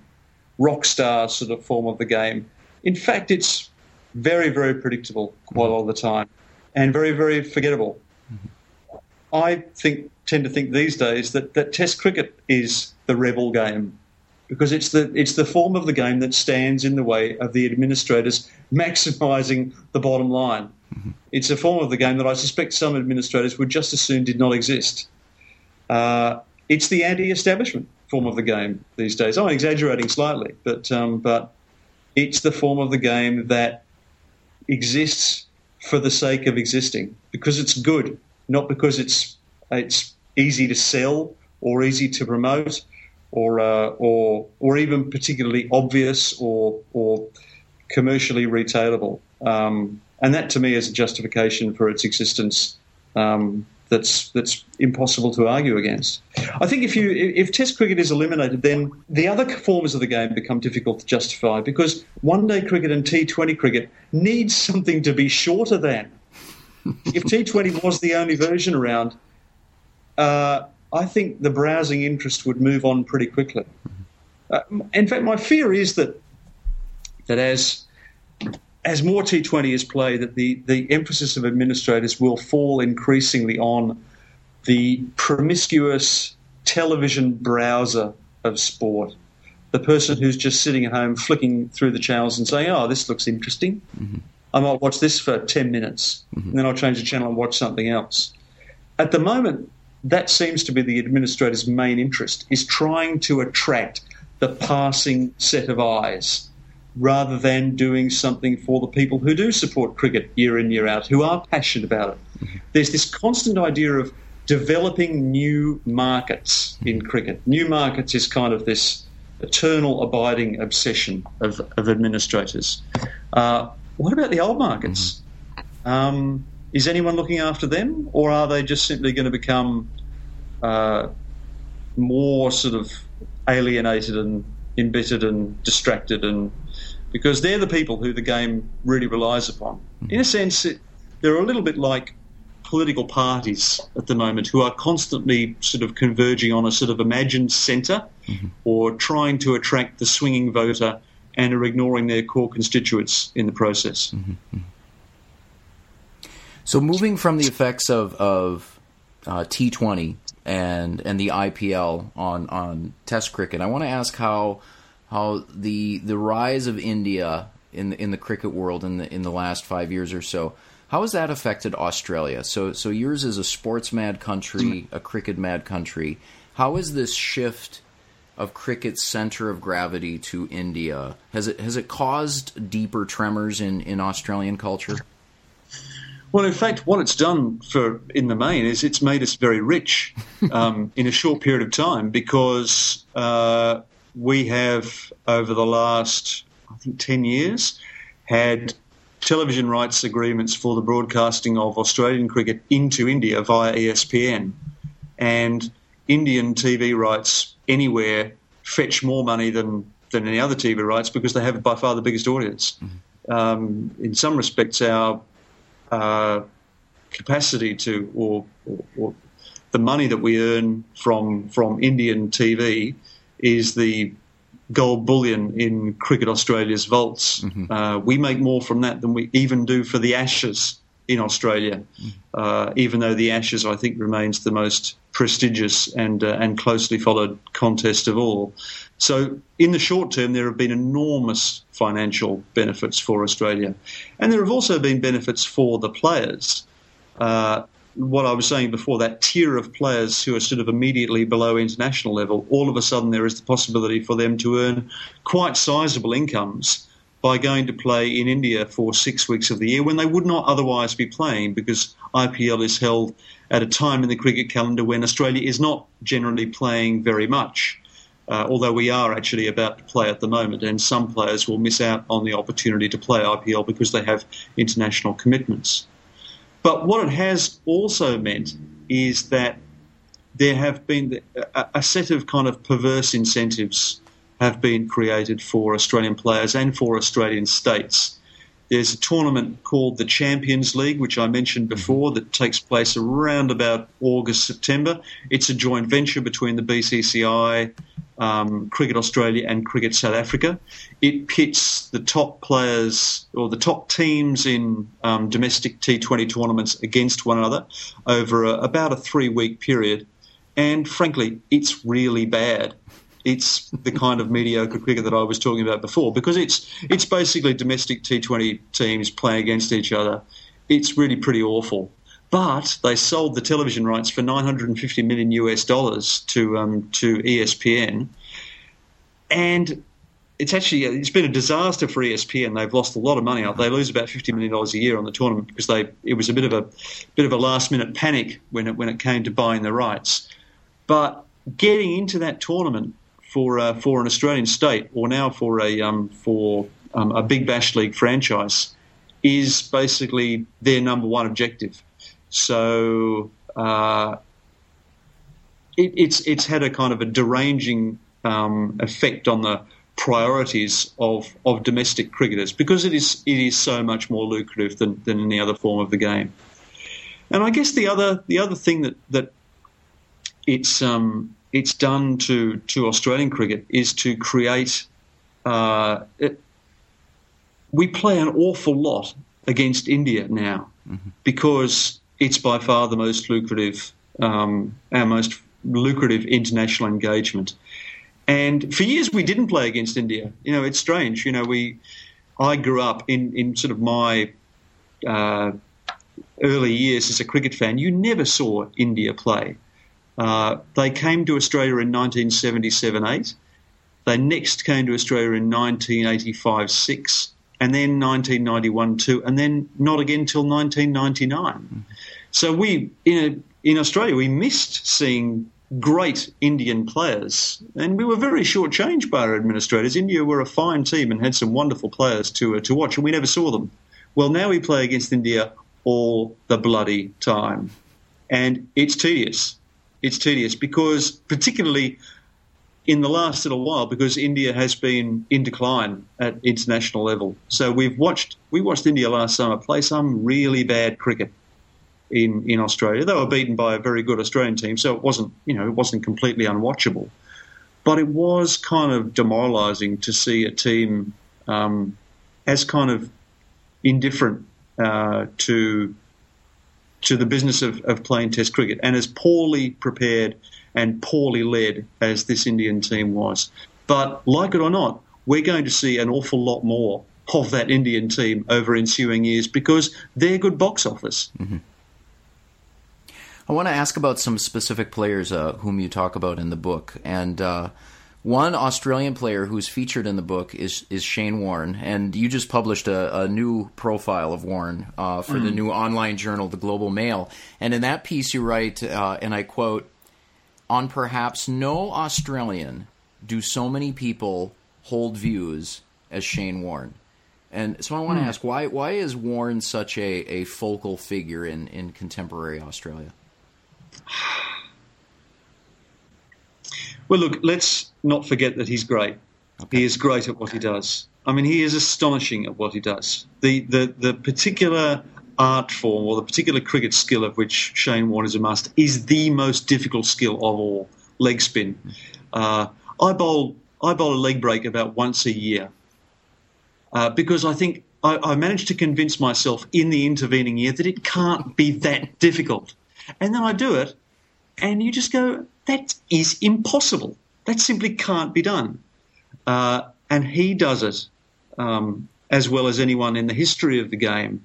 rock star sort of form of the game. In fact, it's very, very predictable quite a lot of the time and very, very forgettable. Mm-hmm. I think tend to think these days that, that Test cricket is the rebel game because it's the it's the form of the game that stands in the way of the administrators maximising the bottom line. Mm-hmm. It's a form of the game that I suspect some administrators would just as soon did not exist. Uh, it's the anti-establishment form of the game these days. I'm exaggerating slightly, but um, but it's the form of the game that exists for the sake of existing because it's good, not because it's it's easy to sell or easy to promote or uh, or or even particularly obvious or or commercially retailable. Um, and that to me is a justification for its existence. Um, that's that's impossible to argue against. I think if you if Test cricket is eliminated, then the other forms of the game become difficult to justify because one day cricket and T20 cricket needs something to be shorter than. if T20 was the only version around, uh, I think the browsing interest would move on pretty quickly. Uh, in fact, my fear is that that as as more T20 is played, that the, the emphasis of administrators will fall increasingly on the promiscuous television browser of sport. The person who's just sitting at home flicking through the channels and saying, oh, this looks interesting. Mm-hmm. I might watch this for 10 minutes, mm-hmm. and then I'll change the channel and watch something else. At the moment, that seems to be the administrator's main interest, is trying to attract the passing set of eyes rather than doing something for the people who do support cricket year in, year out, who are passionate about it. Mm-hmm. There's this constant idea of developing new markets in mm-hmm. cricket. New markets is kind of this eternal abiding obsession of, of administrators. Uh, what about the old markets? Mm-hmm. Um, is anyone looking after them, or are they just simply going to become uh, more sort of alienated and embittered and distracted, and because they're the people who the game really relies upon. In a sense, it, they're a little bit like political parties at the moment who are constantly sort of converging on a sort of imagined center mm-hmm. or trying to attract the swinging voter and are ignoring their core constituents in the process. Mm-hmm. So, moving from the effects of, of uh, T20 and and the IPL on on Test cricket, I want to ask how how the the rise of India in the, in the cricket world in the in the last five years or so. How has that affected Australia? So, so yours is a sports mad country, a cricket mad country. How has this shift of cricket's center of gravity to India has it has it caused deeper tremors in, in Australian culture? Well, in fact, what it's done for in the main is it's made us very rich um, in a short period of time because uh, we have over the last I think ten years had television rights agreements for the broadcasting of Australian cricket into India via ESPN, and Indian TV rights anywhere fetch more money than than any other TV rights because they have by far the biggest audience. Mm-hmm. Um, in some respects, our uh, capacity to or, or, or, the money that we earn from from Indian TV is the gold bullion in Cricket Australia's vaults. Mm-hmm. Uh, we make more from that than we even do for the Ashes in Australia, mm-hmm. uh, even though the Ashes, I think, remains the most prestigious and uh, and closely followed contest of all. So, in the short term, there have been enormous financial benefits for Australia, and there have also been benefits for the players. Uh, what I was saying before, that tier of players who are sort of immediately below international level, all of a sudden there is the possibility for them to earn quite sizable incomes by going to play in India for six weeks of the year when they would not otherwise be playing because IPL is held at a time in the cricket calendar when Australia is not generally playing very much. Uh, although we are actually about to play at the moment, and some players will miss out on the opportunity to play IPL because they have international commitments. But what it has also meant is that there have been a, a set of kind of perverse incentives have been created for Australian players and for Australian states. There's a tournament called the Champions League, which I mentioned mm-hmm. before, that takes place around about August, September. It's a joint venture between the BCCI, um, Cricket Australia and Cricket South Africa. It pits the top players or the top teams in um, domestic T20 tournaments against one another over a, about a three week period. And frankly, it's really bad. It's the kind of mediocre cricket that I was talking about before because it's it's basically domestic T20 teams playing against each other. It's really pretty awful. But they sold the television rights for 950 million US dollars to um, to ESPN, and it's actually it's been a disaster for ESPN. They've lost a lot of money. They lose about fifty million dollars a year on the tournament because they it was a bit of a bit of a last minute panic when it when it came to buying the rights. But getting into that tournament for uh, for an Australian state or now for a um, for um, a Big Bash League franchise is basically their number one objective. So uh, it, it's it's had a kind of a deranging um, effect on the priorities of, of domestic cricketers because it is it is so much more lucrative than, than any other form of the game. And I guess the other the other thing that that it's um, it's done to to Australian cricket is to create. Uh, it, we play an awful lot against India now mm-hmm. because it's by far the most lucrative, um, our most lucrative international engagement. And for years we didn't play against India. You know, it's strange. You know, we, I grew up in, in sort of my uh, early years as a cricket fan. You never saw India play. Uh, they came to Australia in 1977-8. They next came to Australia in 1985-6 and then 1991 2, and then not again till 1999. So we in in Australia we missed seeing great Indian players, and we were very shortchanged by our administrators. India were a fine team and had some wonderful players to uh, to watch, and we never saw them. Well, now we play against India all the bloody time, and it's tedious. It's tedious because particularly in the last little while because India has been in decline at international level. So we've watched we watched India last summer play some really bad cricket in in Australia. They were beaten by a very good Australian team, so it wasn't you know it wasn't completely unwatchable, but it was kind of demoralising to see a team um, as kind of indifferent uh, to to the business of, of playing Test cricket and as poorly prepared and poorly led as this Indian team was. But like it or not, we're going to see an awful lot more of that Indian team over ensuing years because they're good box office. Mm-hmm. I want to ask about some specific players uh, whom you talk about in the book, and uh, one Australian player who's featured in the book is is Shane Warne, and you just published a, a new profile of Warne uh, for mm. the new online journal, the Global Mail, and in that piece you write, uh, and I quote, "On perhaps no Australian do so many people hold views as Shane Warne." And so I want to mm. ask why why is Warne such a, a focal figure in, in contemporary Australia? Well, look, let's not forget that he's great. Okay. He is great at what he does. I mean, he is astonishing at what he does. The, the, the particular art form or the particular cricket skill of which Shane Warne is a master is the most difficult skill of all leg spin. Uh, I, bowl, I bowl a leg break about once a year uh, because I think I, I managed to convince myself in the intervening year that it can't be that difficult. And then I do it, and you just go, that is impossible. That simply can't be done. Uh, and he does it um, as well as anyone in the history of the game.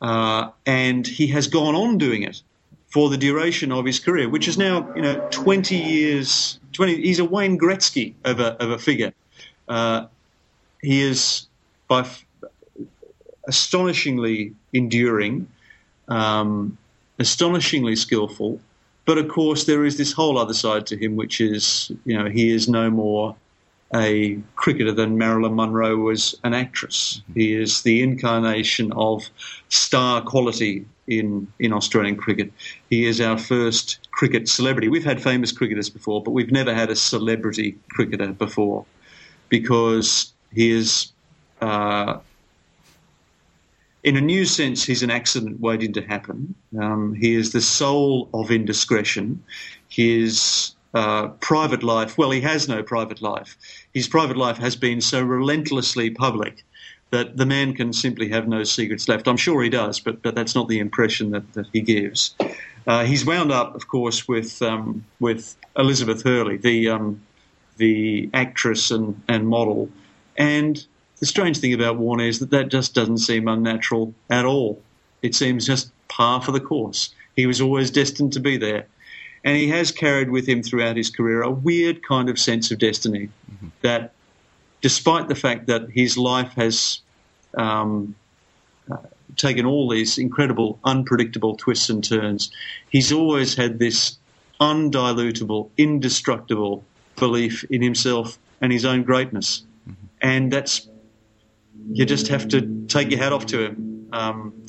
Uh, and he has gone on doing it for the duration of his career, which is now, you know, 20 years. 20. He's a Wayne Gretzky of a, of a figure. Uh, he is by f- astonishingly enduring, um, astonishingly skillful, but of course, there is this whole other side to him, which is, you know, he is no more a cricketer than Marilyn Monroe was an actress. Mm-hmm. He is the incarnation of star quality in, in Australian cricket. He is our first cricket celebrity. We've had famous cricketers before, but we've never had a celebrity cricketer before because he is uh, in a new sense, he's an accident waiting to happen. Um, he is the soul of indiscretion. His uh, private life, well, he has no private life. His private life has been so relentlessly public that the man can simply have no secrets left. I'm sure he does, but, but that's not the impression that, that he gives. Uh, he's wound up, of course, with um, with Elizabeth Hurley, the um, the actress and, and model, and the strange thing about Warne is that that just doesn't seem unnatural at all. It seems just par for the course. He was always destined to be there. And he has carried with him throughout his career a weird kind of sense of destiny mm-hmm. that, despite the fact that his life has um, uh, taken all these incredible, unpredictable twists and turns, he's always had this undilutable, indestructible belief in himself and his own greatness. Mm-hmm. And that's you just have to take your hat off to him. Um,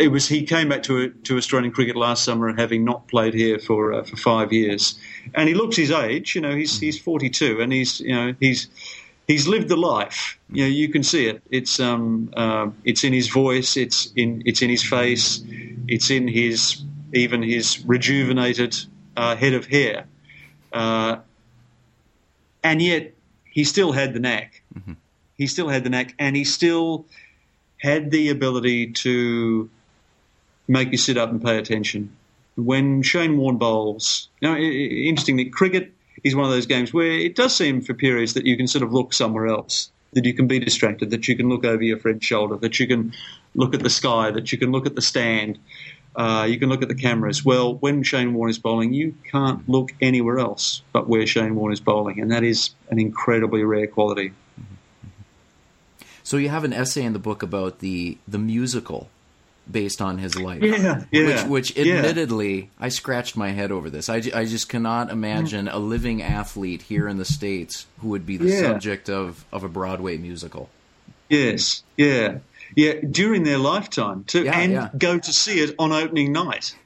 it was he came back to to Australian cricket last summer, having not played here for uh, for five years, and he looks his age. You know, he's he's 42, and he's you know he's he's lived the life. You know, you can see it. It's um uh, it's in his voice. It's in it's in his face. It's in his even his rejuvenated uh, head of hair, uh, and yet he still had the knack. Mm-hmm he still had the knack, and he still had the ability to make you sit up and pay attention. When Shane Warne bowls, know, interestingly, cricket is one of those games where it does seem for periods that you can sort of look somewhere else, that you can be distracted, that you can look over your friend's shoulder, that you can look at the sky, that you can look at the stand, uh, you can look at the cameras. Well, when Shane Warne is bowling, you can't look anywhere else but where Shane Warne is bowling, and that is an incredibly rare quality. So you have an essay in the book about the the musical based on his life. Yeah, yeah. Which, which admittedly, yeah. I scratched my head over this. I, I just cannot imagine a living athlete here in the States who would be the yeah. subject of, of a Broadway musical. Yes, yeah. Yeah, during their lifetime, too, yeah, and go to see it on opening night.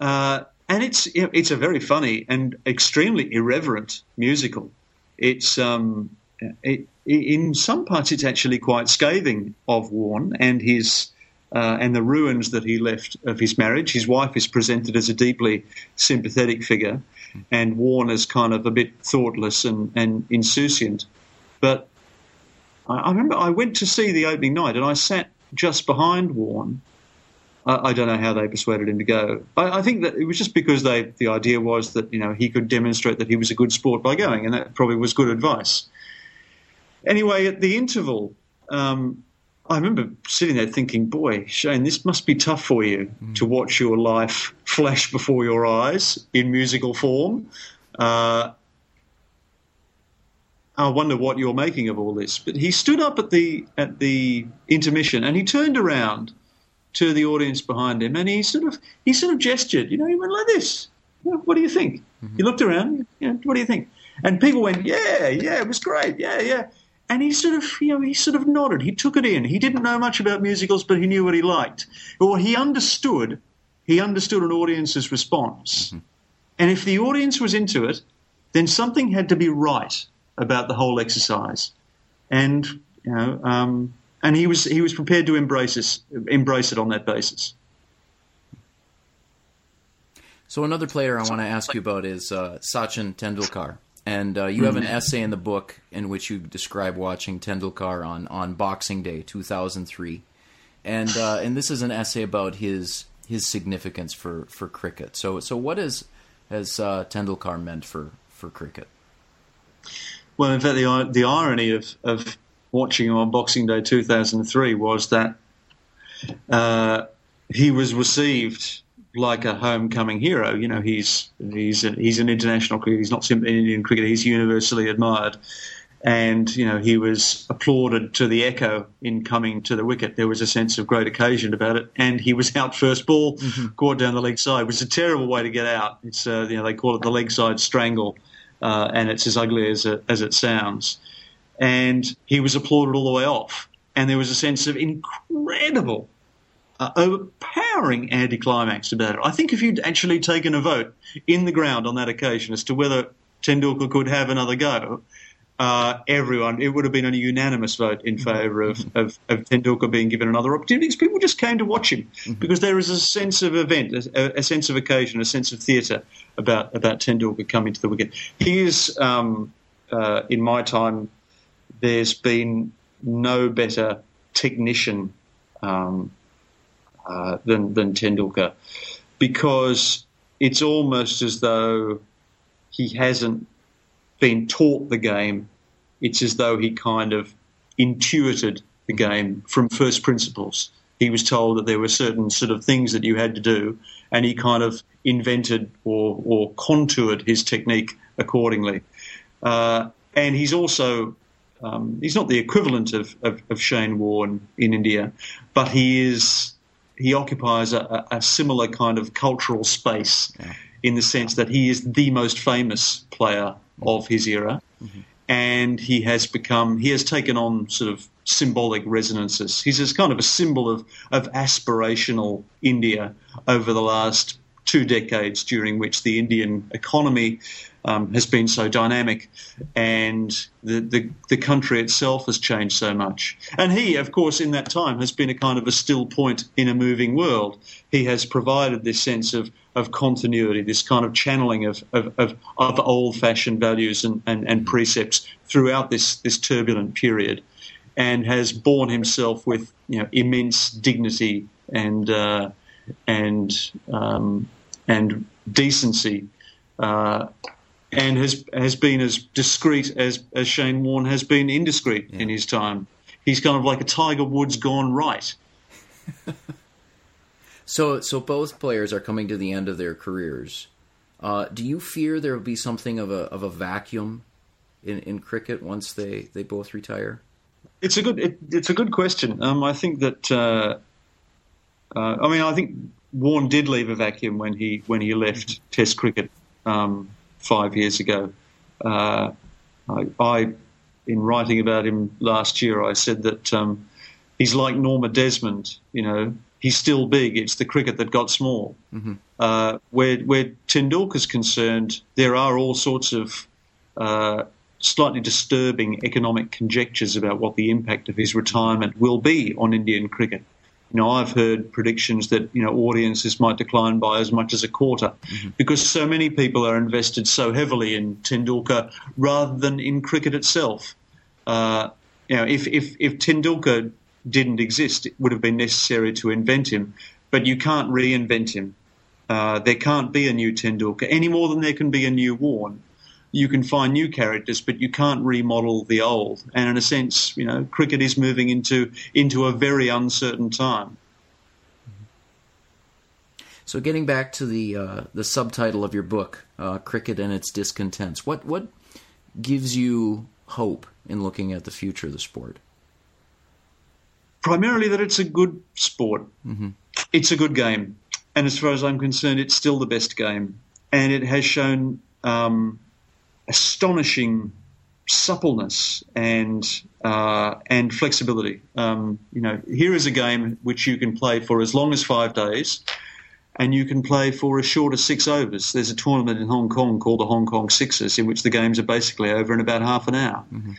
Uh, and it's it's a very funny and extremely irreverent musical. It's um, it, in some parts it's actually quite scathing of Warne and his uh, and the ruins that he left of his marriage. His wife is presented as a deeply sympathetic figure, and Warne is kind of a bit thoughtless and, and insouciant. But I, I remember I went to see the opening night and I sat just behind Warne. I, I don't know how they persuaded him to go. I, I, think that it was just because they the idea was that you know he could demonstrate that he was a good sport by going, and that probably was good advice. Anyway, at the interval, um, I remember sitting there thinking, boy, Shane, this must be tough for you mm. to watch your life flash before your eyes in musical form. Uh, I wonder what you're making of all this. But he stood up at the at the intermission and he turned around to the audience behind him and he sort of he sort of gestured. You know, he went like this. what do you think? Mm-hmm. He looked around. You know, what do you think? And people went, yeah, yeah, it was great, yeah, yeah. And he sort of, you know, he sort of nodded. He took it in. He didn't know much about musicals, but he knew what he liked. Or he understood. He understood an audience's response. Mm-hmm. And if the audience was into it, then something had to be right about the whole exercise. And you know, um, and he was he was prepared to embrace it, embrace it on that basis. So another player I want to ask you about is uh, Sachin Tendulkar. And uh, you have an mm-hmm. essay in the book in which you describe watching Tendulkar on, on Boxing Day 2003, and uh, and this is an essay about his his significance for, for cricket. So so what is has uh, Tendulkar meant for, for cricket? Well, in fact, the the irony of of watching him on Boxing Day 2003 was that uh, he was received like a homecoming hero. You know, he's he's a, he's an international cricketer. He's not simply an Indian cricketer. He's universally admired, and you know he was applauded to the echo in coming to the wicket. There was a sense of great occasion about it, and he was out first ball, mm-hmm. caught down the leg side. It was a terrible way to get out. It's uh, you know they call it the leg side strangle, uh, and it's as ugly as it, as it sounds. And he was applauded all the way off, and there was a sense of incredible uh, overpowering anticlimax about it. I think if you'd actually taken a vote in the ground on that occasion as to whether Tendulkar could have another go, uh, everyone, it would have been a unanimous vote in favour of, mm-hmm. of, of, Tendulkar being given another opportunity because people just came to watch him mm-hmm. because there is a sense of event, a, a sense of occasion, a sense of theatre about, about Tendulkar coming to the wicket. He is, um, uh, in my time, there's been no better technician um, uh, than than Tendulkar, because it's almost as though he hasn't been taught the game. It's as though he kind of intuited the game from first principles. He was told that there were certain sort of things that you had to do, and he kind of invented or, or contoured his technique accordingly. Uh, and he's also um, he's not the equivalent of, of, of, Shane Warne in India, but he is he occupies a, a, similar kind of cultural space yeah. in the sense that he is the most famous player of his era, mm-hmm. and he has become he has taken on sort of symbolic resonances. He's as kind of a symbol of of aspirational India over the last two decades, during which the Indian economy um, has been so dynamic, and the, the, the country itself has changed so much. And he, of course, in that time has been a kind of a still point in a moving world. He has provided this sense of of continuity, this kind of channeling of, of, of, of old fashioned values and, and, and, precepts throughout this, this turbulent period, and has borne himself with you know, immense dignity and, uh, and, um, and decency. Uh, and has has been as discreet as, as Shane Warne has been indiscreet yeah. in his time. He's kind of like a Tiger Woods gone right. so, so both players are coming to the end of their careers. Uh, do you fear there will be something of a of a vacuum in, in cricket once they, they both retire? It's a good it, it's a good question. Um, I think that uh, uh, I mean I think Warne did leave a vacuum when he when he left Test cricket. Um, five years ago. Uh, I, I, in writing about him last year, I said that um, he's like Norma Desmond. You know, he's still big. It's the cricket that got small. Mm-hmm. Uh, where where Tendulkar's concerned, there are all sorts of uh, slightly disturbing economic conjectures about what the impact of his retirement will be on Indian cricket. You know, I've heard predictions that you know audiences might decline by as much as a quarter mm-hmm. because so many people are invested so heavily in Tendulkar rather than in cricket itself. Uh, you know, if if if Tendulkar didn't exist, it would have been necessary to invent him, but you can't reinvent him. Uh, there can't be a new Tendulkar any more than there can be a new Warne you can find new characters, but you can't remodel the old. And in a sense, you know, cricket is moving into into a very uncertain time. So, getting back to the uh, the subtitle of your book, uh, "Cricket and Its Discontents," what what gives you hope in looking at the future of the sport? Primarily, that it's a good sport. Mm-hmm. It's a good game, and as far as I'm concerned, it's still the best game, and it has shown um, astonishing suppleness and uh, and flexibility. Um, you know, here is a game which you can play for as long as five days, and you can play for as short as six overs. There's a tournament in Hong Kong called the Hong Kong Sixers, in which the games are basically over in about half an hour. Mm-hmm.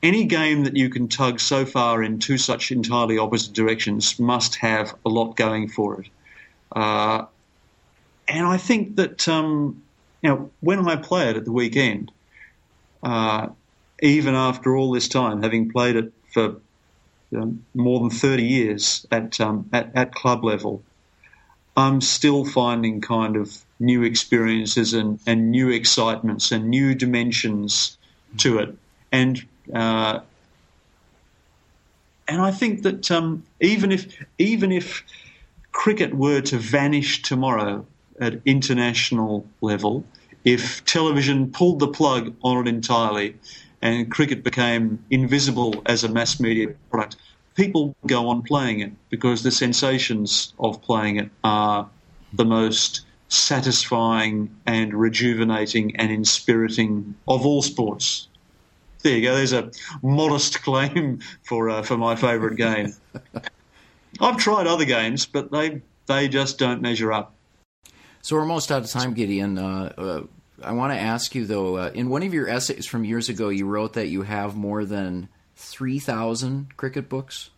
Any game that you can tug so far in two such entirely opposite directions must have a lot going for it. Uh, and I think that um, now, when I play it at the weekend, uh, even after all this time, having played it for you know, more than 30 years at, um, at, at club level, I'm still finding kind of new experiences and, and new excitements and new dimensions to it. And uh, and I think that um, even if even if cricket were to vanish tomorrow, at international level if television pulled the plug on it entirely and cricket became invisible as a mass media product, people would go on playing it because the sensations of playing it are the most satisfying and rejuvenating and inspiriting of all sports. There you go. There's a modest claim for uh, for my favourite game. I've tried other games, but they they just don't measure up. So we're almost out of time, Gideon. Uh, uh, I want to ask you though. Uh, in one of your essays from years ago, you wrote that you have more than three thousand cricket books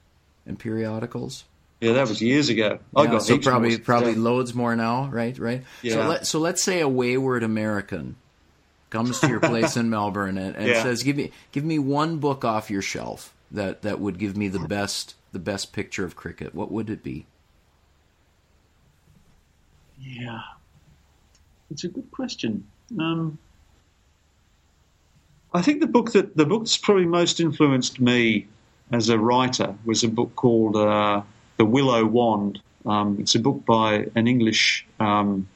and periodicals. Yeah, that was years ago. I yeah, got so probably more. probably yeah. loads more now, right? Right. Yeah. So, let, so let's say a wayward American comes to your place in Melbourne and, and yeah. says, "Give me give me one book off your shelf that that would give me the best the best picture of cricket. What would it be?" Yeah, it's a good question. Um, I think the book that the book that's probably most influenced me as a writer was a book called uh, The Willow Wand. Um, it's a book by an English um,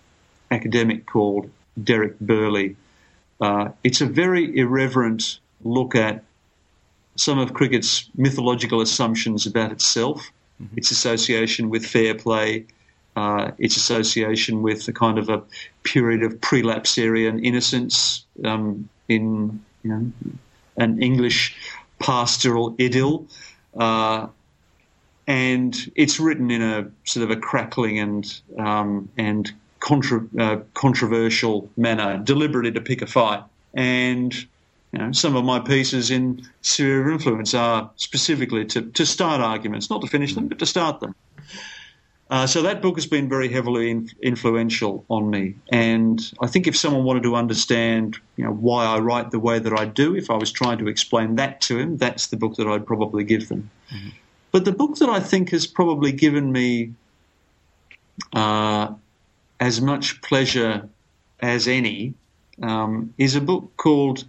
academic called Derek Birley. Uh, it's a very irreverent look at some of cricket's mythological assumptions about itself, mm-hmm. its association with fair play, uh, its association with a kind of a period of prelapsarian innocence um, in you know, an English pastoral idyll. Uh, and it's written in a sort of a crackling and um, and contra- uh, controversial manner, deliberately to pick a fight. And you know, some of my pieces in Sphere of Influence are specifically to, to start arguments, not to finish them, but to start them. Uh, so that book has been very heavily in, influential on me, and I think if someone wanted to understand, you know, why I write the way that I do, if I was trying to explain that to him, that's the book that I'd probably give them. Mm-hmm. But the book that I think has probably given me uh, as much pleasure as any um, is a book called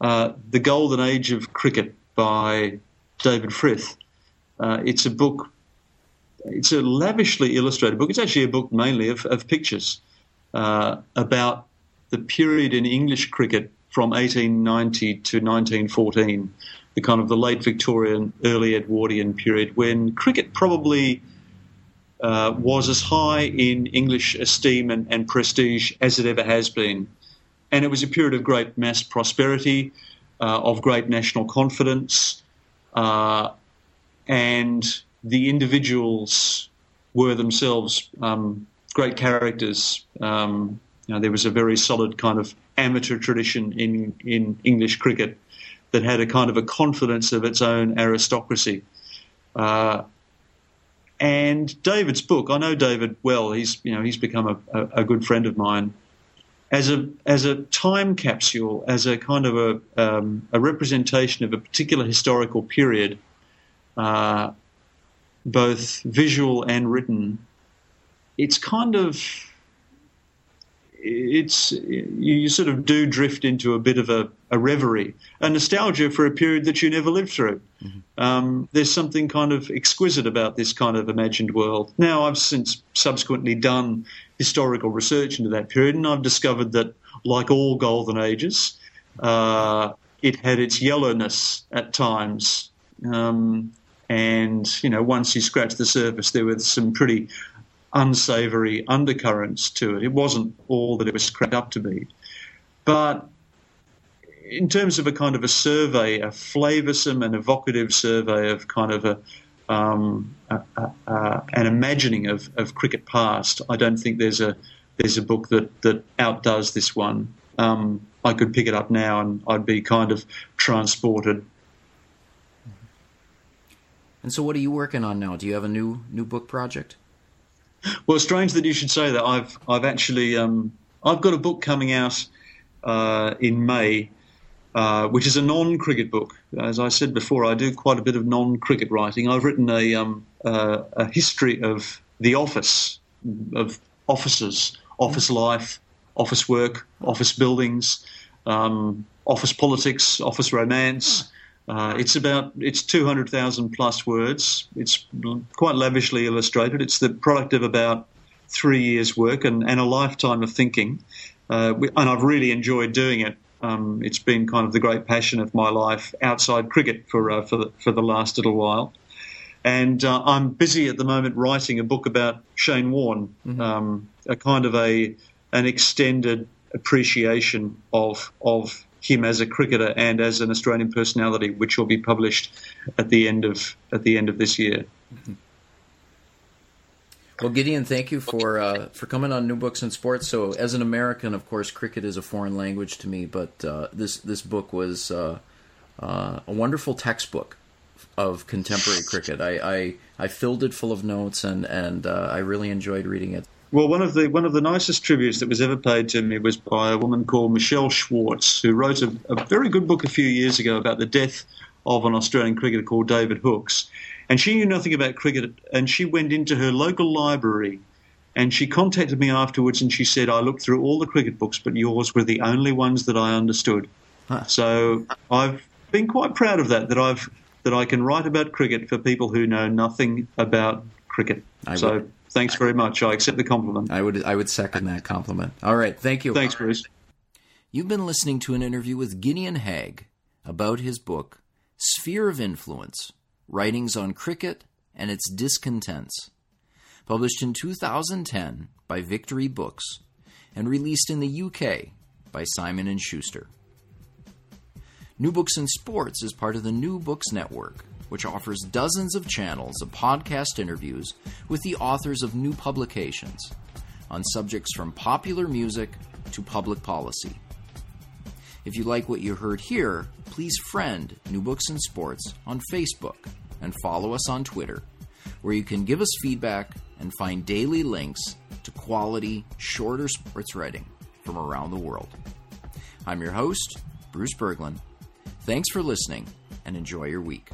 uh, "The Golden Age of Cricket" by David Frith. Uh, it's a book it's a lavishly illustrated book. It's actually a book mainly of, of pictures uh, about the period in English cricket from 1890 to 1914, the kind of the late Victorian, early Edwardian period when cricket probably uh, was as high in English esteem and, and, prestige as it ever has been. And it was a period of great mass prosperity, uh, of great national confidence, uh, and the individuals were themselves um, great characters. Um, you know, there was a very solid kind of amateur tradition in in English cricket that had a kind of a confidence of its own aristocracy. Uh, and David's book, I know David well. He's you know he's become a, a, a, good friend of mine. As a as a time capsule, as a kind of a um, a representation of a particular historical period, uh, both visual and written, it's kind of it's you sort of do drift into a bit of a, a reverie, a nostalgia for a period that you never lived through. Mm-hmm. Um, there's something kind of exquisite about this kind of imagined world. Now, I've since subsequently done historical research into that period, and I've discovered that, like all golden ages, uh, it had its yellowness at times. Um, and you know, once you scratch the surface, there were some pretty unsavory undercurrents to it. It wasn't all that it was cracked up to be. But in terms of a kind of a survey, a flavoursome and evocative survey of kind of a, um, a, a, a, an imagining of, of cricket past, I don't think there's a there's a book that, that outdoes this one. Um, I could pick it up now and I'd be kind of transported. And so, what are you working on now? Do you have a new new book project? Well, strange that you should say that. I've I've actually um, I've got a book coming out uh, in May, uh, which is a non-cricket book. As I said before, I do quite a bit of non-cricket writing. I've written a um, uh, a history of the office, of offices, office life, office work, office buildings, um, office politics, office romance. Uh, it's about it's 200,000 plus words. It's quite lavishly illustrated. It's the product of about three years' work and, and a lifetime of thinking. Uh, and I've really enjoyed doing it. Um, it's been kind of the great passion of my life outside cricket for uh, for the, for the last little while. And uh, I'm busy at the moment writing a book about Shane Warne, mm-hmm. um, a kind of a an extended appreciation of of him as a cricketer and as an Australian personality, which will be published at the end of at the end of this year. Mm-hmm. Well, Gideon, thank you for uh, for coming on New Books in Sports. So, as an American, of course, cricket is a foreign language to me, but uh, this this book was uh, uh a wonderful textbook of contemporary cricket. I, I, I filled it full of notes, and and uh, I really enjoyed reading it. Well, one of the one of the nicest tributes that was ever paid to me was by a woman called Michelle Schwartz, who wrote a, a very good book a few years ago about the death of an Australian cricketer called David Hookes. And she knew nothing about cricket, and she went into her local library and she contacted me afterwards and she said, I looked through all the cricket books, but yours were the only ones that I understood. Huh. So I've been quite proud of that, that I've that I can write about cricket for people who know nothing about cricket. I so would. Thanks very much. I accept the compliment. I would I would second that compliment. All right, thank you. Thanks, Bruce. You've been listening to an interview with Gideon Haigh about his book Sphere of Influence: Writings on Cricket and Its Discontents, published in 2010 by Victory Books and released in the UK by Simon and Schuster. New Books in Sports is part of the New Books Network which offers dozens of channels of podcast interviews with the authors of new publications on subjects from popular music to public policy. If you like what you heard here, please friend New Books in Sports on Facebook and follow us on Twitter, where you can give us feedback and find daily links to quality, shorter sports writing from around the world. I'm your host, Bruce Berglund. Thanks for listening and enjoy your week.